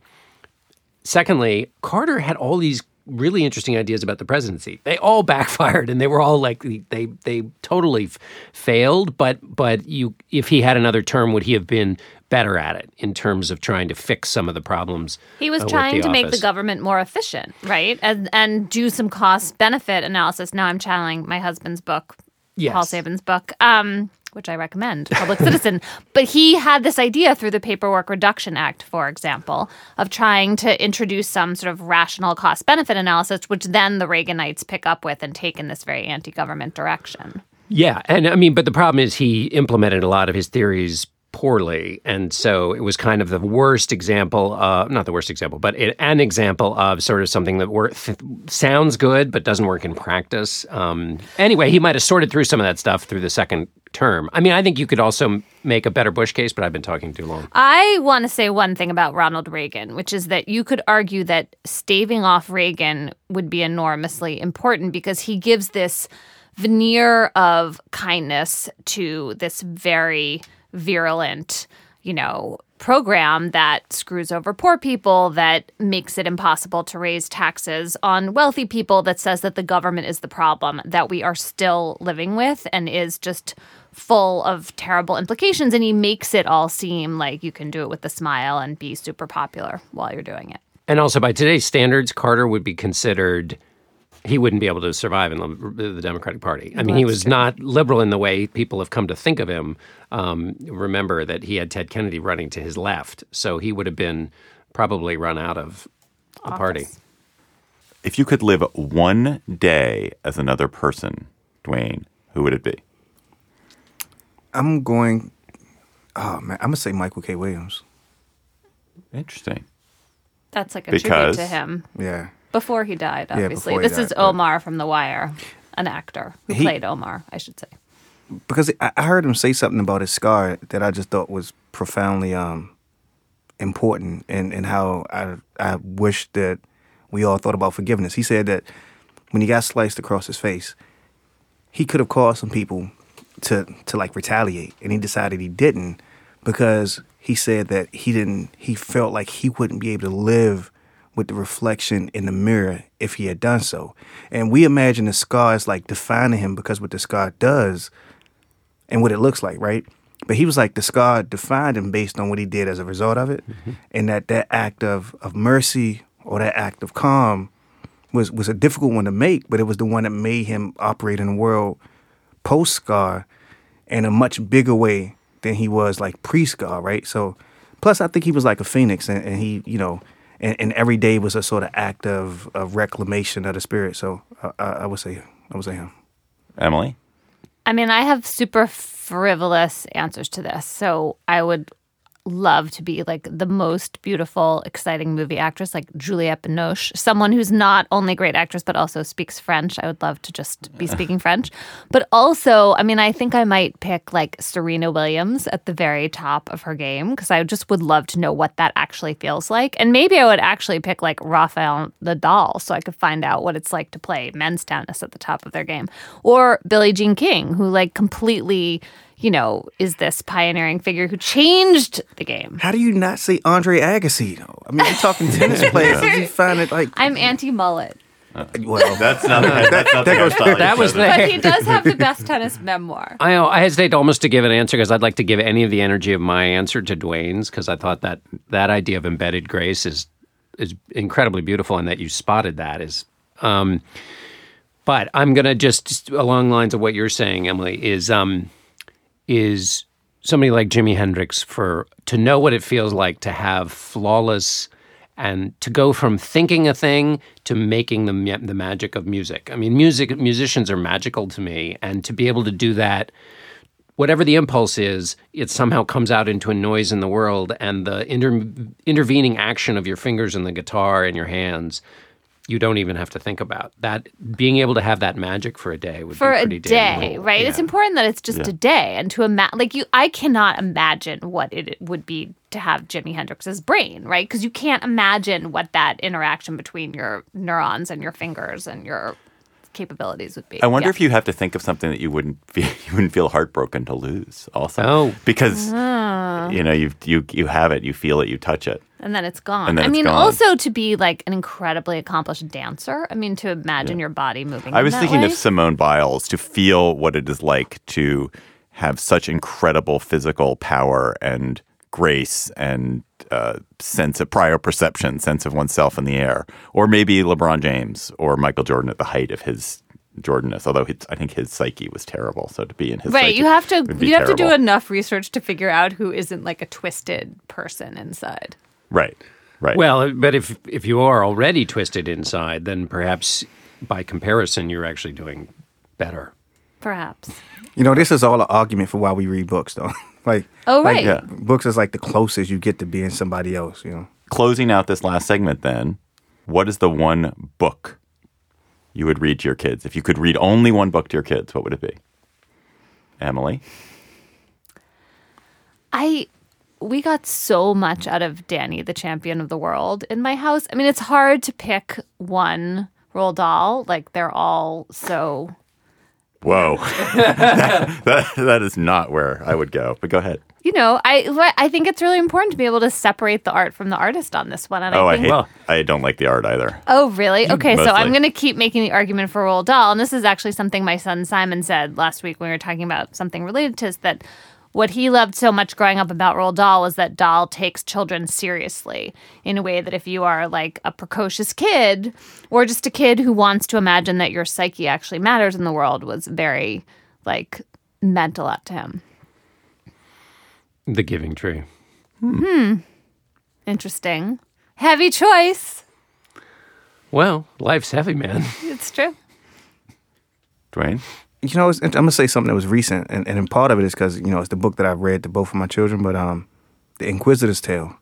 secondly, Carter had all these really interesting ideas about the presidency. They all backfired, and they were all like they they totally f- failed. But but you, if he had another term, would he have been better at it in terms of trying to fix some of the problems? He was uh, trying to make the government more efficient, right? And and do some cost benefit analysis. Now I'm channeling my husband's book, Yes. Paul Sabin's book, um, which I recommend, Public Citizen. But he had this idea through the Paperwork Reduction Act, for example, of trying to introduce some sort of rational cost benefit analysis, which then the Reaganites pick up with and take in this very anti government direction. Yeah, and I mean, but the problem is he implemented a lot of his theories poorly, and so it was kind of the worst example. Uh, not the worst example, but it, an example of sort of something that th- sounds good but doesn't work in practice. Um, anyway, he might have sorted through some of that stuff through the second term. I mean, I think you could also make a better Bush case, but I've been talking too long. I want to say one thing about Ronald Reagan, which is that you could argue that staving off Reagan would be enormously important because he gives this veneer of kindness to this very virulent, you know, program that screws over poor people, that makes it impossible to raise taxes on wealthy people, that says that the government is the problem that we are still living with and is just full of terrible implications. And he makes it all seem like you can do it with a smile and be super popular while you're doing it. And also, by today's standards, Carter would be considered. He wouldn't be able to survive in the, the Democratic Party. I mean, he was not liberal in the way people have come to think of him. Um, remember that he had Ted Kennedy running to his left, so he would have been probably run out of the party. If you could live one day as another person, Dwayne, who would it be? I'm going. Oh man, I'm gonna say Michael K. Williams. Interesting. That's like a Because- tribute to him Yeah, before he died, Yeah, obviously. before he this is died, but- Omar from The Wire, an actor who He- played Omar, I should say. because I I heard him say something about his scar that I just thought was profoundly um important, and and how I I wish that we all thought about forgiveness. He said that when he got sliced across his face, he could have caused some people to to like retaliate, and he decided he didn't because he said that he didn't. He felt like he wouldn't be able to live with the reflection in the mirror if he had done so. And we imagine the scar as like defining him because what the scar does and what it looks like, right? But he was like the scar defined him based on what he did as a result of it, mm-hmm. and that that act of of mercy or that act of calm was was a difficult one to make, but it was the one that made him operate in the world post scar in a much bigger way than he was like pre scar, right? So, plus I think he was like a phoenix, and, and he, you know, and, and every day was a sort of act of of reclamation of the spirit. So I, I, I would say I would say him. Emily? I mean, I have super frivolous answers to this. So I would love to be like the most beautiful, exciting movie actress, like Juliette Binoche, someone who's not only a great actress, but also speaks French. I would love to just be speaking French. But also, I mean, I think I might pick like Serena Williams at the very top of her game because I just would love to know what that actually feels like. And maybe I would actually pick like Rafael Nadal so I could find out what it's like to play men's tennis at the top of their game. Or Billie Jean King, who like completely you know, is this pioneering figure who changed the game. How do you not say Andre Agassi? though? I mean, you're talking tennis players. Did you find it like? I'm anti mullet. well, That's not the, that's not the that goes- hairstyle that was chose. the- But he does have the best tennis memoir. I know, I hesitate almost to give an answer because I'd like to give any of the energy of my answer to Dwayne's because I thought that that idea of embedded grace is is incredibly beautiful and that you spotted that is. Um, but I'm gonna just along lines of what you're saying, Emily, is um, is somebody like Jimi Hendrix for to know what it feels like to have flawless and to go from thinking a thing to making the the magic of music. I mean, music musicians are magical to me, and to be able to do that, whatever the impulse is, it somehow comes out into a noise in the world, and the inter- intervening action of your fingers and the guitar and your hands. You don't even have to think about that. Being able to have that magic for a day would for be a pretty damn day, cool. right? It's important that it's just a day, and to imagine, like you, I cannot imagine what it would be to have Jimi Hendrix's brain, right? Because you can't imagine what that interaction between your neurons and your fingers and your capabilities would be. I wonder Yeah. if you have to think of something that you wouldn't feel, you wouldn't feel heartbroken to lose. Also, Oh. because Ah. you know you you you have it, you feel it, you touch it. and then it's gone. And then I it's mean, gone. also to be like an incredibly accomplished dancer. I mean, to imagine your body moving. I in was that thinking way. of Simone Biles to feel what it is like to have such incredible physical power and grace and uh, sense of proprioception, sense of oneself in the air, or maybe LeBron James or Michael Jordan at the height of his Jordanness. Although his, I think his psyche was terrible, so to be in his Right, psyche you have to you have to do enough research to figure out who isn't like a twisted person inside. right, right. Well, but if if you are already twisted inside, then perhaps by comparison you're actually doing better. Perhaps. you know, this is all an argument for why we read books, though. like, Oh, like, right. Yeah. books is like the closest you get to being somebody else. You know. closing out this last segment, then, what is the one book you would read to your kids? If you could read only one book to your kids, what would it be? Emily? I we got so much out of Danny, the champion of the world, in my house. I mean, it's hard to pick one Roald Dahl. Like they're all so. Whoa. that, that is not where I would go, but go ahead. You know, I I think it's really important to be able to separate the art from the artist on this one. And Oh, I I hate, Well- I don't like the art either. Oh, really? Mm, okay, so I'm going to keep making the argument for Roald Dahl. And this is actually something my son Simon said last week when we were talking about something related to this that what he loved so much growing up about Roald Dahl was that Dahl takes children seriously in a way that if you are like a precocious kid or just a kid who wants to imagine that your psyche actually matters in the world was very like meant a lot to him. The Giving Tree. Hmm. Interesting. Heavy choice. Well, life's heavy, man. It's true. Dwayne? You know, it's, I'm gonna say something that was recent, and, and part of it is because you know it's the book that I've read to both of my children. But um, the Inquisitor's Tale,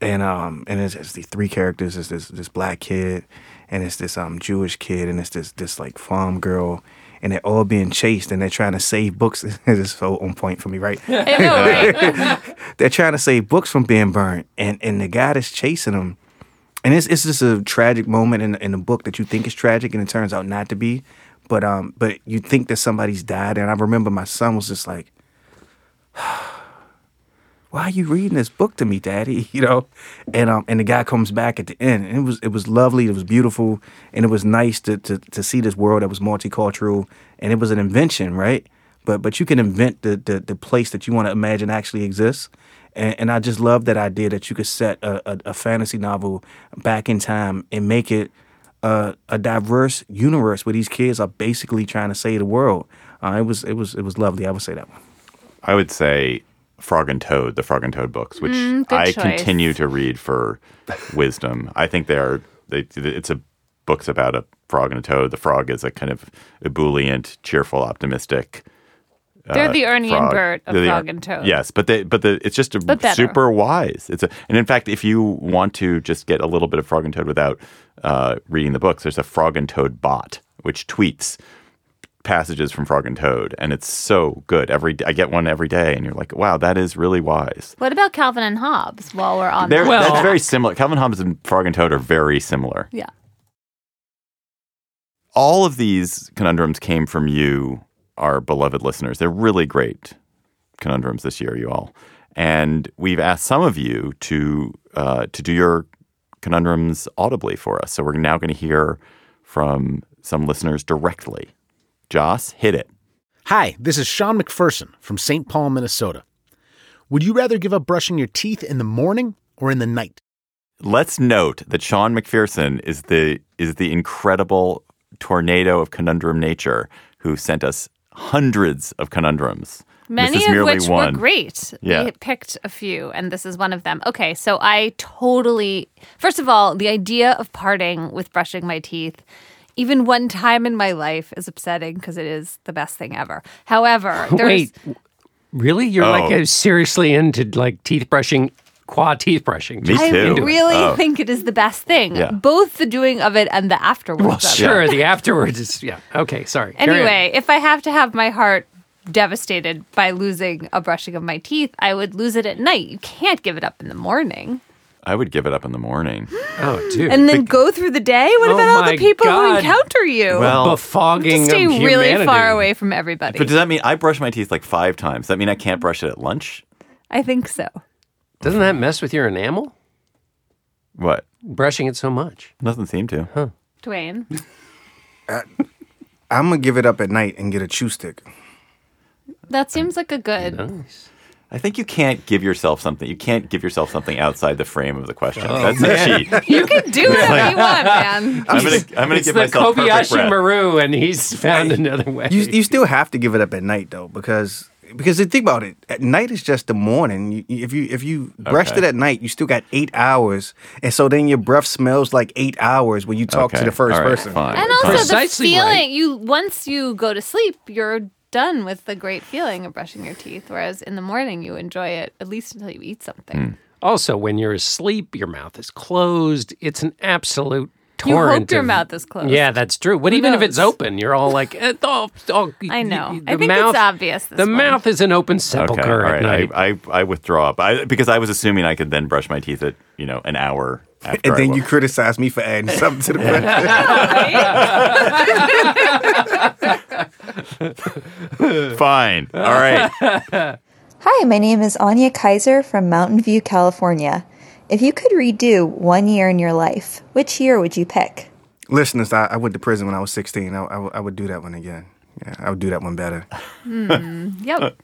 and um, and it's, it's these three characters. It's this this black kid, and it's this um Jewish kid, and it's this this like farm girl, and they're all being chased, and they're trying to save books. it's so on point for me, right? They're trying to save books from being burnt, and and the guy that's chasing them, and it's it's just a tragic moment in in the book that you think is tragic, and it turns out not to be. But um, but you think that somebody's died, and I remember my son was just like, "Why are you reading this book to me, Daddy?" You know, and um, and the guy comes back at the end, and it was it was lovely, it was beautiful, and it was nice to to to see this world that was multicultural, and it was an invention, right? But but you can invent the the, the place that you want to imagine actually exists. And, and I just love that idea that you could set a, a, a fantasy novel back in time and make it uh, a diverse universe where these kids are basically trying to save the world. Uh, it was it was it was lovely. I would say that one. I would say Frog and Toad, the Frog and Toad books, which Mm, I choice. continue to read for wisdom. I think they are. They, it's a books about a frog and a toad. The frog is a kind of ebullient, cheerful, optimistic. They're the Ernie and. Bert of They're the- Frog and Toad. Yes, but they but the it's just a But better. super wise. It's a and in fact, if you want to just get a little bit of Frog and Toad without uh, reading the books, there's a Frog and Toad bot which tweets passages from Frog and Toad, and it's so good. Every I get one every day, and you're like, wow, that is really wise. What about Calvin and Hobbes while we're on They're, that? Well- that's very similar. Calvin Hobbes and Frog and Toad are very similar. yeah. All of these conundrums came from you our beloved listeners. They're really great conundrums this year, you all. And we've asked some of you to uh, to do your conundrums audibly for us. So we're now going to hear from some listeners directly. Joss, hit it. Hi, this is Sean McPherson from St. Paul, Minnesota. Would you rather give up brushing your teeth in the morning or in the night? Let's note that Sean McPherson is the is the incredible tornado of conundrum nature who sent us hundreds of conundrums. Many this of merely which one. were great. Yeah. We picked a few, and this is one of them. Okay, so I totally, first of all, the idea of parting with brushing my teeth, even one time in my life, is upsetting because it is the best thing ever. However, there's, Wait, really? You're like Oh. uh, seriously into like teeth brushing, quad teeth brushing? Me I too. really Oh. think it is the best thing. Yeah. Both the doing of it and the afterwards. Well, of it. sure. The afterwards is yeah. Okay, sorry. Anyway, if I have to have my heart devastated by losing a brushing of my teeth, I would lose it at night. You can't give it up in the morning. I would give it up in the morning. oh, dude. And then go through the day? What Oh about all the people who encounter you? Well, befogging Just stay of really far away from everybody. but does that mean I brush my teeth like five times? Does that mean I can't brush it at lunch? I think so. Doesn't that mess with your enamel? What? Brushing it so much. Nothing seemed to. Huh. Dwayne. I'm gonna give it up at night and get a chew stick. That seems like a good. Nice. I think you can't give yourself something. You can't give yourself something outside the frame of the question. Oh, That's a cheat. You can do whatever you want, man. I'm gonna, I'm gonna It's give the myself perfect Kobayashi breath. Maru, and he's found another way. You you still have to give it up at night though, because because think about it. At night is just the morning. You, if you if you brushed Okay. it at night, you still got eight hours, and so then your breath smells like eight hours when you talk Okay, to the first all right, person. Fine. And also Precisely the feeling right. you once you go to sleep, you're done with the great feeling of brushing your teeth. Whereas in the morning, you enjoy it at least until you eat something. Hmm. Also, when you're asleep, your mouth is closed. It's an absolute You hope your mouth is closed. Yeah, that's true. But even if it's open, you're all like, eh, oh, oh, I know. y- I the think mouth, it's obvious. This The one. mouth is an open Okay, sepulcher all at night. I, I, I withdraw. I, because I was assuming I could then brush my teeth at you know an hour after. And I then woke. you criticize me for adding something to the question. fine. All right. Hi, my name is Anya Kaiser from Mountain View, California. If you could redo one year in your life, which year would you pick? Listeners, I, I went to prison when I was 16. I, I, would- I would do that one again. Yeah, I would do that one better. Yep.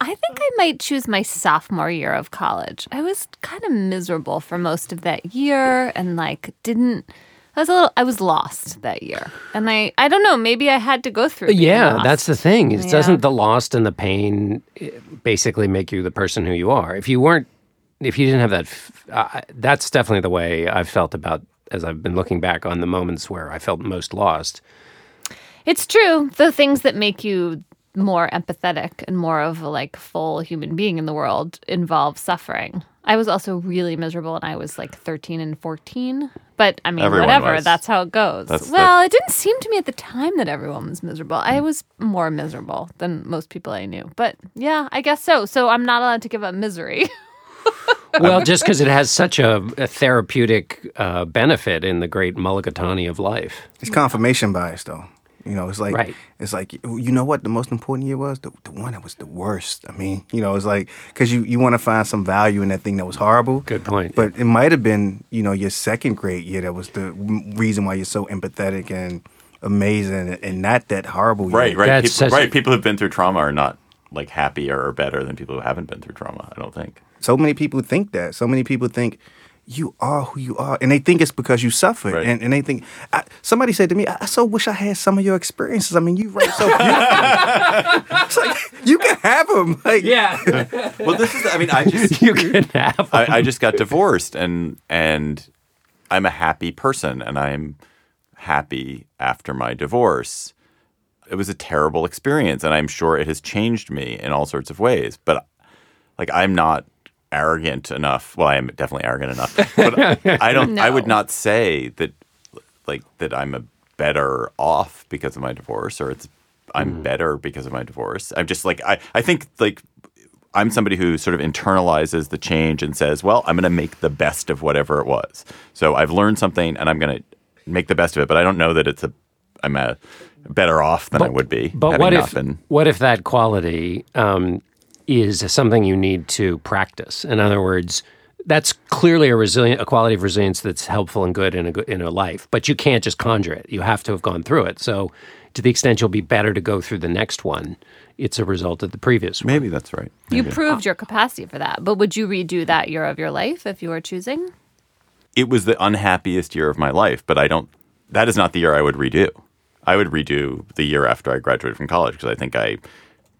I think I might choose my sophomore year of college. I was kind of miserable for most of that year and like didn't I was a little I was lost that year. And I I don't know, maybe I had to go through being yeah, lost. that's the thing. It Yeah. doesn't the lost and the pain eh, basically make you the person who you are. If you weren't, if you didn't have that, uh, that's definitely the way I've felt about as I've been looking back on the moments where I felt most lost. It's true. The things that make you more empathetic and more of a like full human being in the world involve suffering. I was also really miserable when I was like 13 and 14. But I mean, Everyone whatever. was. That's how it goes. That's the- well, it didn't seem to me at the time that everyone was miserable. I was more miserable than most people I knew. But yeah, I guess so. So I'm not allowed to give up misery. Well, just because it has such a, a therapeutic uh, benefit in the great mulligatawny of life. It's confirmation bias, though. You know, it's like Right. it's like you know what the most important year was the, the one that was the worst. I mean, you know, it's like because you you want to find some value in that thing that was horrible. Good point. But it might have been you know your second grade year that was the reason why you're so empathetic and amazing, and not that horrible. year. Right. Right. That's People, such- right. People who've been through trauma are not like happier or better than people who haven't been through trauma. I don't think. So many people think that. So many people think you are who you are, and they think it's because you suffered. Right. And, and they think I, somebody said to me, "I I so wish I had some of your experiences. I mean, you write so beautifully. it's like you can have them. Like, Yeah, Well, this is. I mean, I just. you can have. I, I just got divorced and and I'm a happy person and I'm happy after my divorce. It was a terrible experience and I'm sure it has changed me in all sorts of ways. But like I'm not arrogant enough. Well, I am definitely arrogant enough. But I don't I would not say that like that I'm a better off because of my divorce or it's I'm better because of my divorce. I'm just like I I think like I'm somebody who sort of internalizes the change and says, "Well, I'm going to make the best of whatever it was." So I've learned something, and I'm going to make the best of it. But I don't know that it's a. I'm a better off than I would be. But what if been- what if that quality um, is something you need to practice? In other words, that's clearly a resilient, a quality of resilience that's helpful and good in a in a life. But you can't just conjure it. You have to have gone through it. So, to the extent you'll be better to go through the next one, it's a result of the previous one. maybe that's right. You proved your capacity for that. But would you redo that year of your life if you were choosing? it was the unhappiest year of my life, but I don't. That is not the year I would redo. I would redo the year after I graduated from college because I think I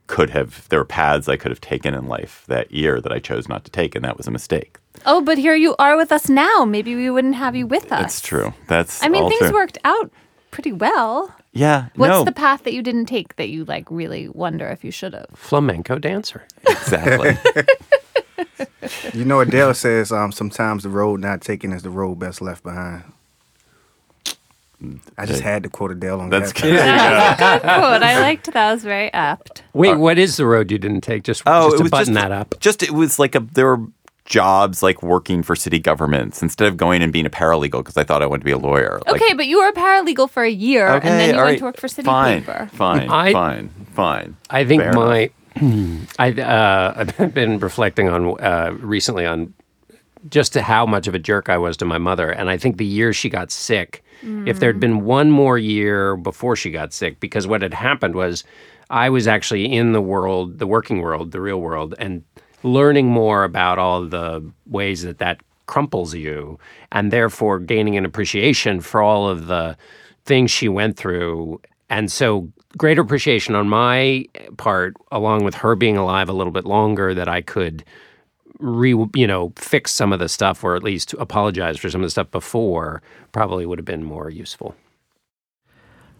could have. There were paths I could have taken in life that year that I chose not to take, and that was a mistake. Oh, but here you are with us now. Maybe we wouldn't have you with us. That's true. That's. I mean, all things true. worked out pretty well. Yeah. What's no, the path that you didn't take that you like really wonder if you should have? Flamenco dancer. exactly. You know, Adele says um, sometimes the road not taken is the road best left behind. I just had to quote Adele on That's that. good. Good quote. I liked that. Was very apt. Wait, what is the road you didn't take? Just, Oh, just to button just, that up. Just it was like a there were jobs like working for city governments instead of going and being a paralegal because I thought I wanted to be a lawyer. Like, Okay, but you were a paralegal for a year, and then you went right, to work for City fine, Paper. Fine, I- fine, fine. I think Fair my I uh, I've been reflecting on uh, recently on just to how much of a jerk I was to my mother, and I think the year she got sick, if there had mm. been one more year before she got sick, because what had happened was I was actually in the world, the working world, the real world, and learning more about all the ways that that crumples you, and therefore gaining an appreciation for all of the things she went through. And so, greater appreciation on my part, along with her being alive a little bit longer, that I could re you know fix some of the stuff or at least apologize for some of the stuff before probably would have been more useful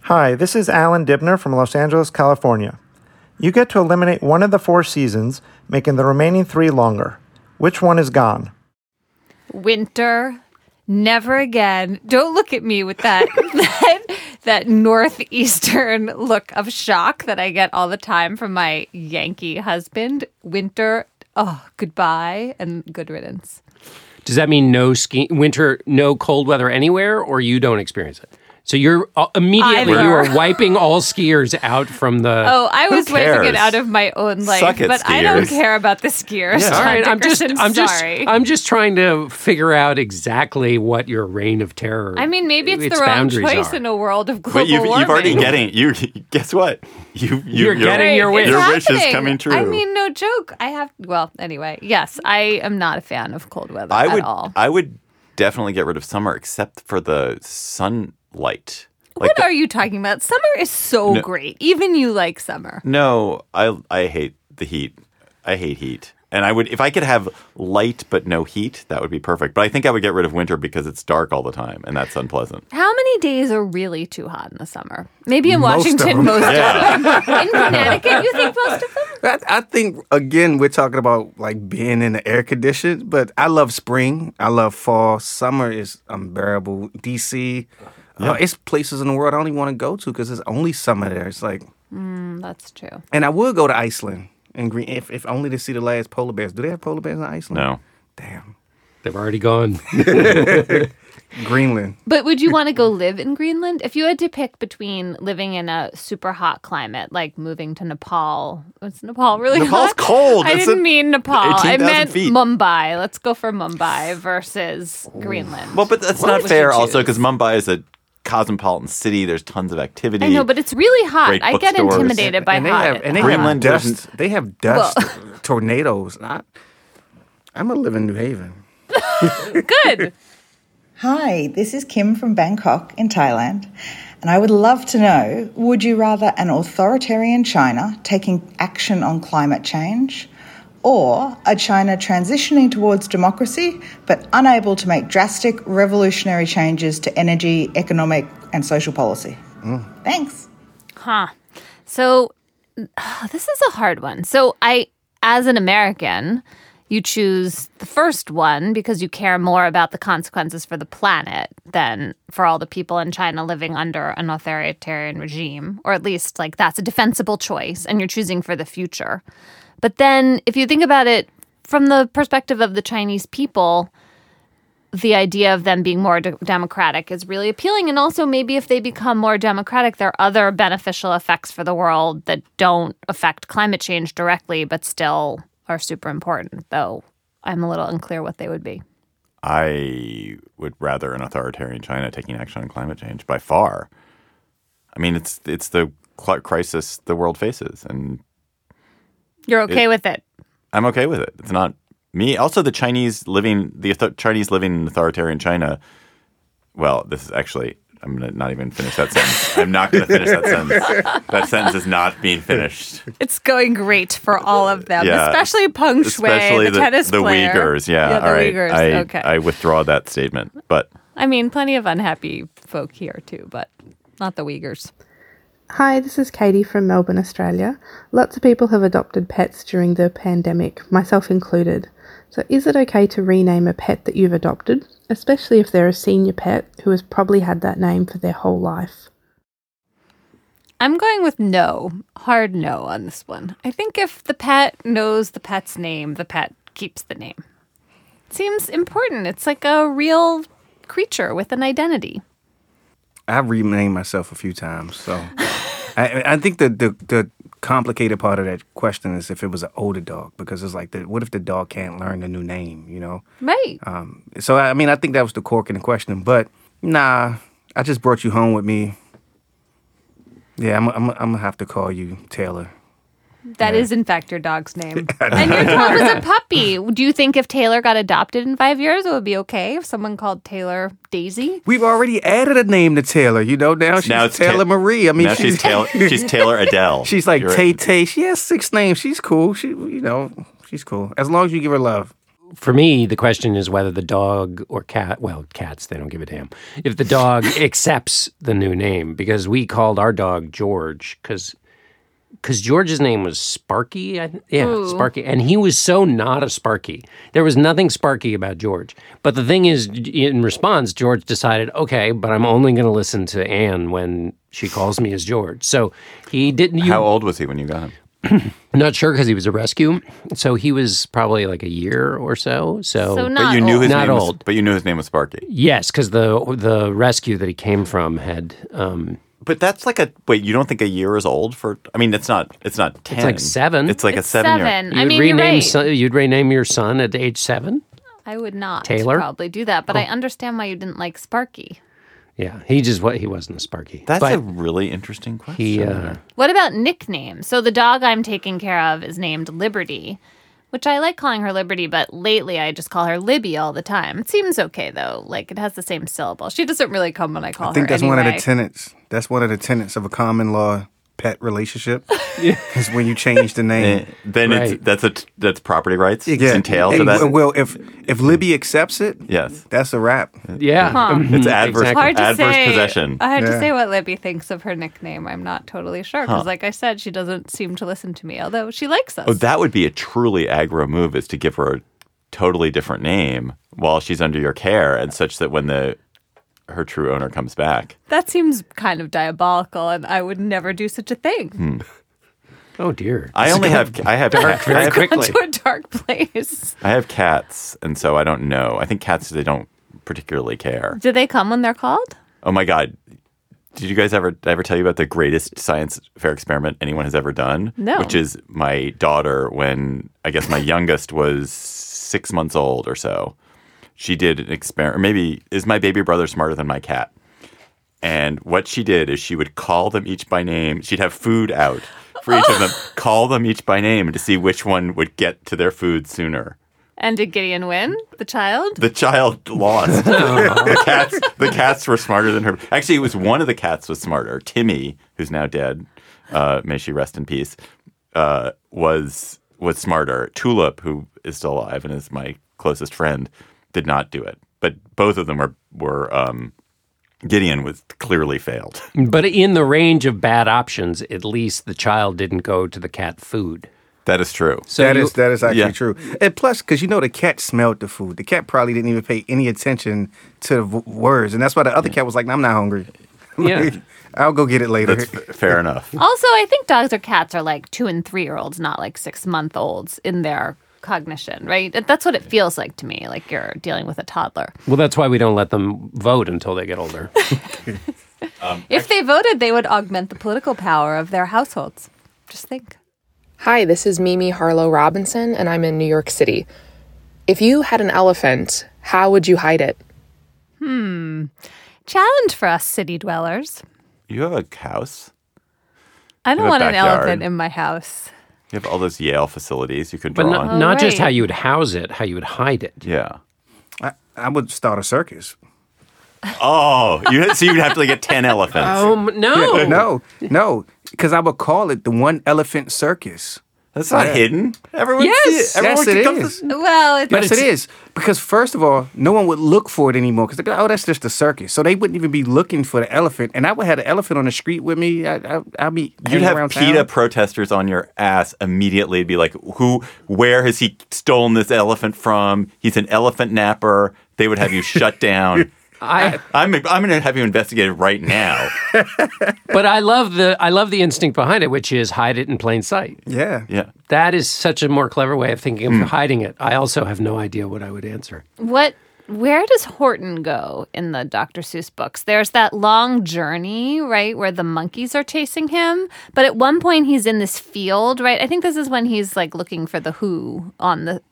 Hi, this is Alan Dibner from Los Angeles, California. You get to eliminate one of the four seasons, making the remaining three longer. Which one is gone? Winter, never again. Don't look at me with that that that northeastern look of shock that I get all the time from my Yankee husband. Winter, oh, goodbye and good riddance. does that mean no ski winter no cold weather anywhere or you don't experience it so you're uh, immediately Either. you are wiping all skiers out from the Oh, I was wiping it out of my own life, Suck it, but I don't skiers. care about the skiers. all John right i'm just Dickerson, i'm just sorry. i'm just trying to figure out exactly what your reign of terror I mean, maybe it's, its the wrong boundaries choice are. in a world of global But you've, warming. you've already getting you. Guess what? You, you You're getting your wish. It's Your wish is happening. coming true. I mean, no joke. I have. Well, anyway, yes, I am not a fan of cold weather I at would. all. I would definitely get rid of summer, except for the sunlight. Like what the- are you talking about? Summer is so No. great. Even you like summer. No, I I hate the heat. I hate heat. And I would if I could have light but no heat, that would be perfect. But I think I would get rid of winter because it's dark all the time and that's unpleasant. How many days are really too hot in the summer? Maybe in Most of Washington, them. most Yeah. of them. In Connecticut, you think most of them? I, I think again we're talking about like being in the air conditioned, but I love spring. I love fall. Summer is unbearable. DC, uh, it's places in the world I don't even want to go to because it's only summer there. It's like, Mm, that's true. and I would go to Iceland and green if, if only to see the last polar bears. Do they have polar bears in Iceland? No. Damn. they've already gone Greenland. But would you want to go live in Greenland? If you had to pick between living in a super hot climate, like moving to Nepal, was Nepal really Nepal's hot? cold. I It's didn't a- mean Nepal. I meant feet. Mumbai. Let's go for Mumbai versus Greenland. Well, but that's What not would fair also because Mumbai is a cosmopolitan city. There's tons of activity. I know, but it's really hot. Great I get bookstores. intimidated by and they hot. have and they Greenland have doesn't- dust. They have dust tornadoes. I, I'm gonna live in New Haven. Good. Hi, this is Kim from Bangkok in Thailand, and I would love to know would you rather an authoritarian China taking action on climate change or a China transitioning towards democracy but unable to make drastic revolutionary changes to energy, economic, and social policy? Thanks. Huh. So this is a hard one. So I as an American, you choose the first one because you care more about the consequences for the planet than for all the people in China living under an authoritarian regime, or at least like that's a defensible choice and you're choosing for the future. But then if you think about it from the perspective of the Chinese people, the idea of them being more de- democratic is really appealing. And also, maybe if they become more democratic, there are other beneficial effects for the world that don't affect climate change directly, but still are super important, though I'm a little unclear what they would be. I would rather an authoritarian China taking action on climate change by far. I mean, it's it's the crisis the world faces, and You're okay It- with it. I'm okay with it. It's not me. Also, the Chinese living the author- Chinese living in authoritarian China. Well, this is actually. I'm gonna not even finish that sentence. I'm not gonna finish that sentence. That sentence is not being finished. It's going great for all of them, Yeah. especially Peng Shuai, Especially the, the, tennis the player. Uyghurs. Yeah. yeah the All right. Uyghurs. I, okay. I withdraw that statement. But I mean, plenty of unhappy folk here too, but not the Uyghurs. Hi, this is Katie from Melbourne, Australia. Lots of people have adopted pets during the pandemic, myself included. So, is it okay to rename a pet that you've adopted, especially if they're a senior pet who has probably had that name for their whole life? I'm going with no, hard no on this one. I think if the pet knows the pet's name, the pet keeps the name. It Seems important. It's like a real creature with an identity. I've renamed myself a few times, so I, I think the, the the complicated part of that question is if it was an older dog, because it's like, the, what if the dog can't learn the new name? You know. Right. Um, so I mean, I think that was the cork in the question, but nah, I just brought you home with me. Yeah, I'm I'm, I'm gonna have to call you Taylor. That is, in fact, your dog's name. and your dog was a puppy. Do you think if Taylor got adopted in five years, it would be okay if someone called Taylor Daisy? We've already added a name to Taylor. You know now she's now it's Taylor Ta- Marie. I mean, now she's Taylor. She's Taylor Adele. She's like You're- Tay Tay. She has six names. She's cool. She, you know, she's cool as long as you give her love. For me, the question is whether the dog or cat, well, cats, they don't give a damn. If the dog accepts the new name, because we called our dog George, because because George's name was Sparky. I, th- yeah, Ooh. Sparky. And he was so not a Sparky. There was nothing Sparky about George. But the thing is, in response, George decided, okay, but I'm only going to listen to Anne when she calls me as George. So he didn't. You, How old was he when you got him? Not sure because he was a rescue. So he was probably like a year or so. So, So But you knew his Not name old. was. But you knew his name was Sparky. Yes, because the the rescue that he came from had um, But that's like a wait. You don't think a year is old for? I mean, it's not. It's not ten. It's like seven. It's like It's a seven, year. seven. you'd I mean, you're rename right. son, you'd rename your son at age seven. I would not Taylor? probably do that, but I understand why you didn't like Sparky. Yeah, he just what he wasn't a Sparky. That's but a really interesting question. he. Uh, What about nicknames? So the dog I'm taking care of is named Liberty, which I like calling her Liberty, but lately I just call her Libby all the time. It seems okay though. Like it has the same syllable. She doesn't really come when I call her. I think her. that's one of the anyway. tenets. That's one of the tenets of a common law pet relationship. is when you change the name. then it's that's a t- that's property rights. It's Yeah. entailed to that. Well, if if Libby accepts it, yes, that's a wrap. yeah, Huh. it's mm-hmm. adverse Exactly. Hard to adverse say. possession. I had to say what Libby thinks of her nickname. I'm not totally sure because, like I said, she doesn't seem to listen to me. Although she likes us. Oh, that would be a truly aggro move is to give her a totally different name while she's under your care and such that when the her true owner comes back. That seems kind of diabolical, and I would never do such a thing. Hmm. Oh dear. I only have I have cat, I have, Gone to a dark place. I have cats and so I don't know. I think cats they don't particularly care. Do they come when they're called? Oh my god. Did you guys ever ever tell you about the greatest science fair experiment anyone has ever done? No. Which is my daughter when I guess my youngest was six months old or so. She did an experiment. Or maybe is my baby brother smarter than my cat? And what she did is she would call them each by name. She'd have food out for each of them, call them each by name to see which one would get to their food sooner. And did Gideon win? The child? The child lost. the cats the cats were smarter than her. Actually, it was one of the cats was smarter. Timmy, who's now dead, uh, may she rest in peace, uh, was was smarter. Tulip, who is still alive and is my closest friend, did not do it. But both of them were were um, Gideon was clearly failed. But in the range of bad options, at least the child didn't go to the cat food. That is true. So That you- is that is actually Yeah. true. And plus, because you know the cat smelled the food. The cat probably didn't even pay any attention to the v- words, and that's why the other cat was like, "I'm not hungry. Yeah. I'll go get it later." That's f- fair enough. Also, I think dogs or cats are like two and three year olds, not like six month olds in their cognition, right? That's what it feels like to me, like you're dealing with a toddler. Well, that's why we don't let them vote until they get older. If they voted, they would augment the political power of their households. Just think. Hi, this is Mimi Harlow Robinson, and I'm in New York City. If you had an elephant, how would you hide it? Hmm. Challenge for us city dwellers. You have a house. I don't want a an elephant in my house. You have all those Yale facilities you could But draw not, on. not just how you would house it, how you would hide it. Yeah. I, I would start a circus. Oh, you, so you'd have to like, get ten elephants. Um, no. No, no, because I would call it the one elephant circus. That's not Yeah. hidden. Everyone Yes. see it. Everyone Yes, it can come is. to- Well, it's, yes, it is. Because first of all, no one would look for it anymore because they'd be like, oh, that's just a circus. So they wouldn't even be looking for the elephant. And I would have the elephant on the street with me. I, I, I'd be You'd have PETA town. protesters on your ass immediately. It'd be like, who, where has he stolen this elephant from? He's an elephant napper. They would have you shut down. I, I'm, I'm going to have you investigated right now. but I love the I love the instinct behind it, which is hide it in plain sight. Yeah. Yeah. That is such a more clever way of thinking of hmm. hiding it. I also have no idea what I would answer. what where does Horton go in the Dr. Seuss books? There's that long journey, right, where the monkeys are chasing him. But at one point he's in this field, right? I think this is when he's like looking for the who on the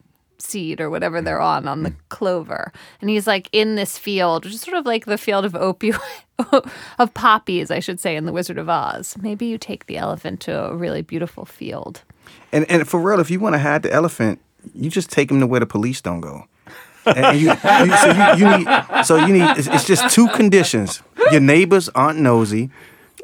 seed or whatever mm-hmm. they're on on the mm-hmm. clover. And he's like in this field, which is sort of like the field of opioid of poppies, I should say, in the Wizard of Oz. Maybe you take the elephant to a really beautiful field. And, and for real, if you want to hide the elephant, you just take him to where the police don't go. And you, you, so you, you need, so you need. It's, it's just two conditions. Your neighbors aren't nosy.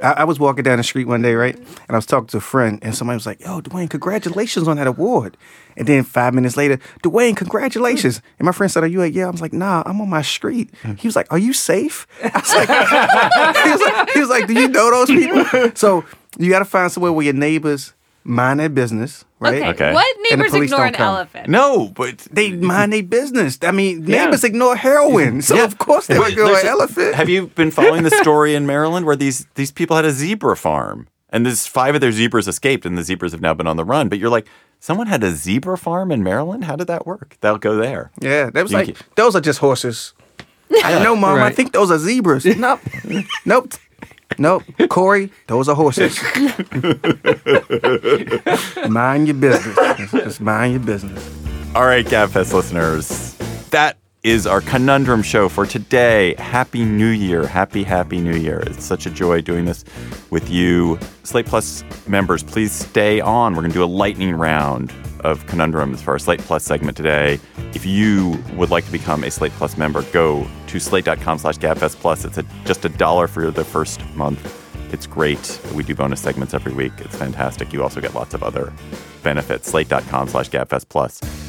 I, I was walking down the street one day, right, and I was talking to a friend, and somebody was like, "Yo, Dwayne, congratulations on that award." And then five minutes later, Dwayne, congratulations. And my friend said, "Are you at yeah?" I was like, "Nah, I'm on my street." Mm. He was like, "Are you safe?" I was like, he, was like he was like, "Do you know those people?" So you got to find somewhere where your neighbors mind their business, right? Okay. Okay. What And the neighbors police ignore an come. elephant? No, but They mind their business. I mean, Yeah. neighbors ignore heroin, so Yeah. of course they But would an elephant. Have you been following the story in Maryland where these these people had a zebra farm and this five of their zebras escaped and the zebras have now been on the run? But you're like, someone had a zebra farm in Maryland? How did that work? They'll go there. yeah, that was You like can- those are just horses. I know, mom. I think those are zebras. nope, nope, nope. Corey, those are horses. mind your business. Just mind your business. All right, GabFest listeners, that is our conundrum show for today. Happy New Year. Happy, happy New Year. It's such a joy doing this with you. Slate Plus members, please stay on. We're going to do a lightning round of conundrums for our Slate Plus segment today. If you would like to become a Slate Plus member, go to slate.com slash GabFest Plus. It's a, just a dollar for the first month. It's great. We do bonus segments every week. It's fantastic. You also get lots of other benefits. Slate.com slash GabFest Plus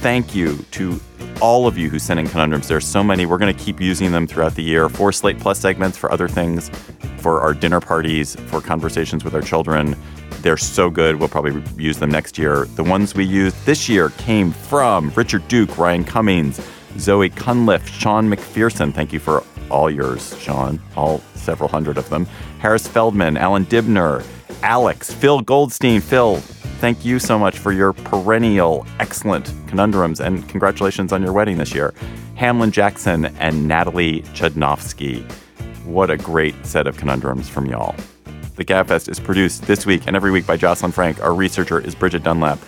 thank you to all of you who sent in conundrums. There's so many. We're going to keep using them throughout the year for Slate Plus segments, for other things, for our dinner parties, for conversations with our children. They're so good. We'll probably use them next year. The ones we used this year came from Richard Duke, Ryan Cummings, Zoe Cunliffe, Sean McPherson. Thank you for all yours, Sean, all several hundred of them. Harris Feldman, Alan Dibner, Alex, Phil Goldstein. Phil, thank you so much for your perennial excellent conundrums and congratulations on your wedding this year. Hamlin Jackson and Natalie Chudnovsky. What a great set of conundrums from y'all. The GabFest is produced this week and every week by Jocelyn Frank. Our researcher is Bridgette Dunlap.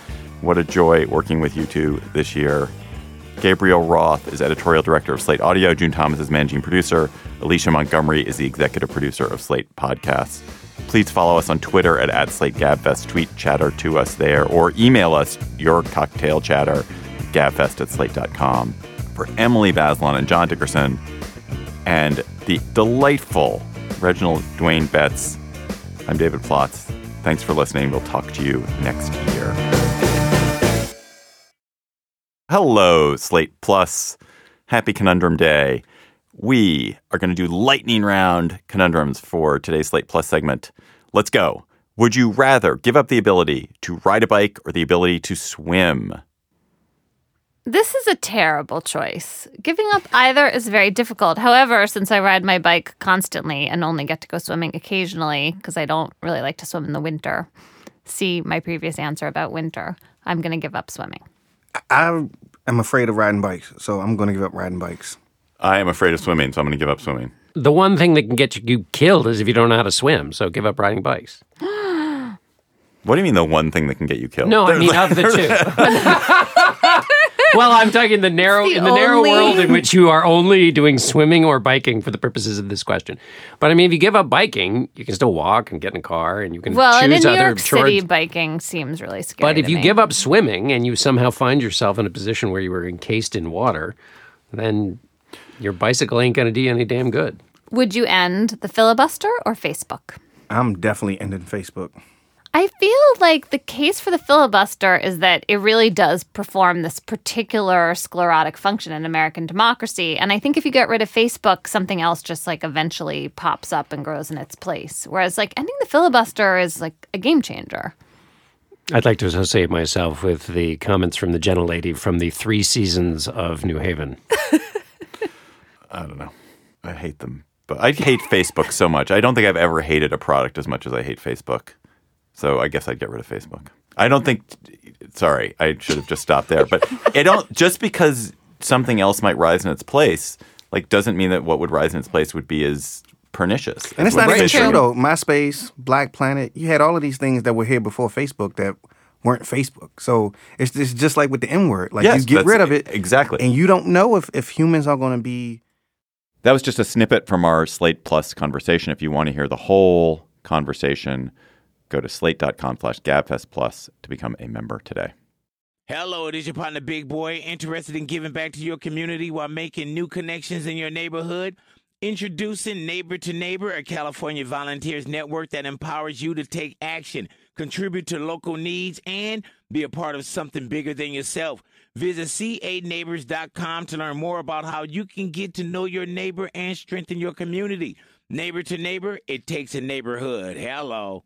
What a joy working with you two this year. Gabriel Roth is editorial director of Slate Audio. June Thomas is managing producer. Alicia Montgomery is the executive producer of Slate Podcasts. Please follow us on Twitter at, at SlateGabFest. Tweet chatter to us there or email us your cocktail chatter, gabfest at slate.com. For Emily Bazelon and John Dickerson and the delightful Reginald Dwayne Betts, I'm David Plotz. Thanks for listening. We'll talk to you next year. Hello, Slate Plus. Happy Conundrum Day. We are going to do lightning round conundrums for today's Slate Plus segment. Let's go. Would you rather give up the ability to ride a bike or the ability to swim? This is a terrible choice. Giving up either is very difficult. However, since I ride my bike constantly and only get to go swimming occasionally because I don't really like to swim in the winter, see my previous answer about winter, I'm going to give up swimming. I am afraid of riding bikes, so I'm going to give up riding bikes. I am afraid of swimming, so I'm going to give up swimming. The one thing that can get you killed is if you don't know how to swim. So give up riding bikes. What do you mean the one thing that can get you killed? No, I mean of the two. well, I'm talking the narrow the in the narrow world in which you are only doing swimming or biking for the purposes of this question. But I mean, if you give up biking, you can still walk and get in a car, and you can Well, and choose in New other York chores. City, biking seems really scary. But if to you me. give up swimming and you somehow find yourself in a position where you were encased in water, then your bicycle ain't going to do you any damn good. would you end the filibuster or Facebook? I'm definitely ending Facebook. I feel like the case for the filibuster is that it really does perform this particular sclerotic function in American democracy. And I think if you get rid of Facebook, something else just like eventually pops up and grows in its place. Whereas like ending the filibuster is like a game changer. I'd like to associate myself with the comments from the gentle lady from the three seasons of New Haven. I don't know. I hate them. But I hate Facebook so much. I don't think I've ever hated a product as much as I hate Facebook. So I guess I'd get rid of Facebook. I don't think sorry, I should have just stopped there. But I don't just because something else might rise in its place, like doesn't mean that what would rise in its place would be as pernicious. And as it's not even true though. MySpace, Black Planet, you had all of these things that were here before Facebook that weren't Facebook. So it's it's just like with the N word. Like Yes, you get rid of it exactly. and you don't know if, if humans are going to be That was just a snippet from our Slate Plus conversation. If you want to hear the whole conversation, go to slate.com slash gabfest plus to become a member today. Hello, it is your partner, Big Boy, interested in giving back to your community while making new connections in your neighborhood. Introducing Neighbor to Neighbor, a California volunteers network that empowers you to take action, contribute to local needs, and be a part of something bigger than yourself. Visit c8neighbors.com to learn more about how you can get to know your neighbor and strengthen your community. Neighbor to Neighbor, it takes a neighborhood. Hello.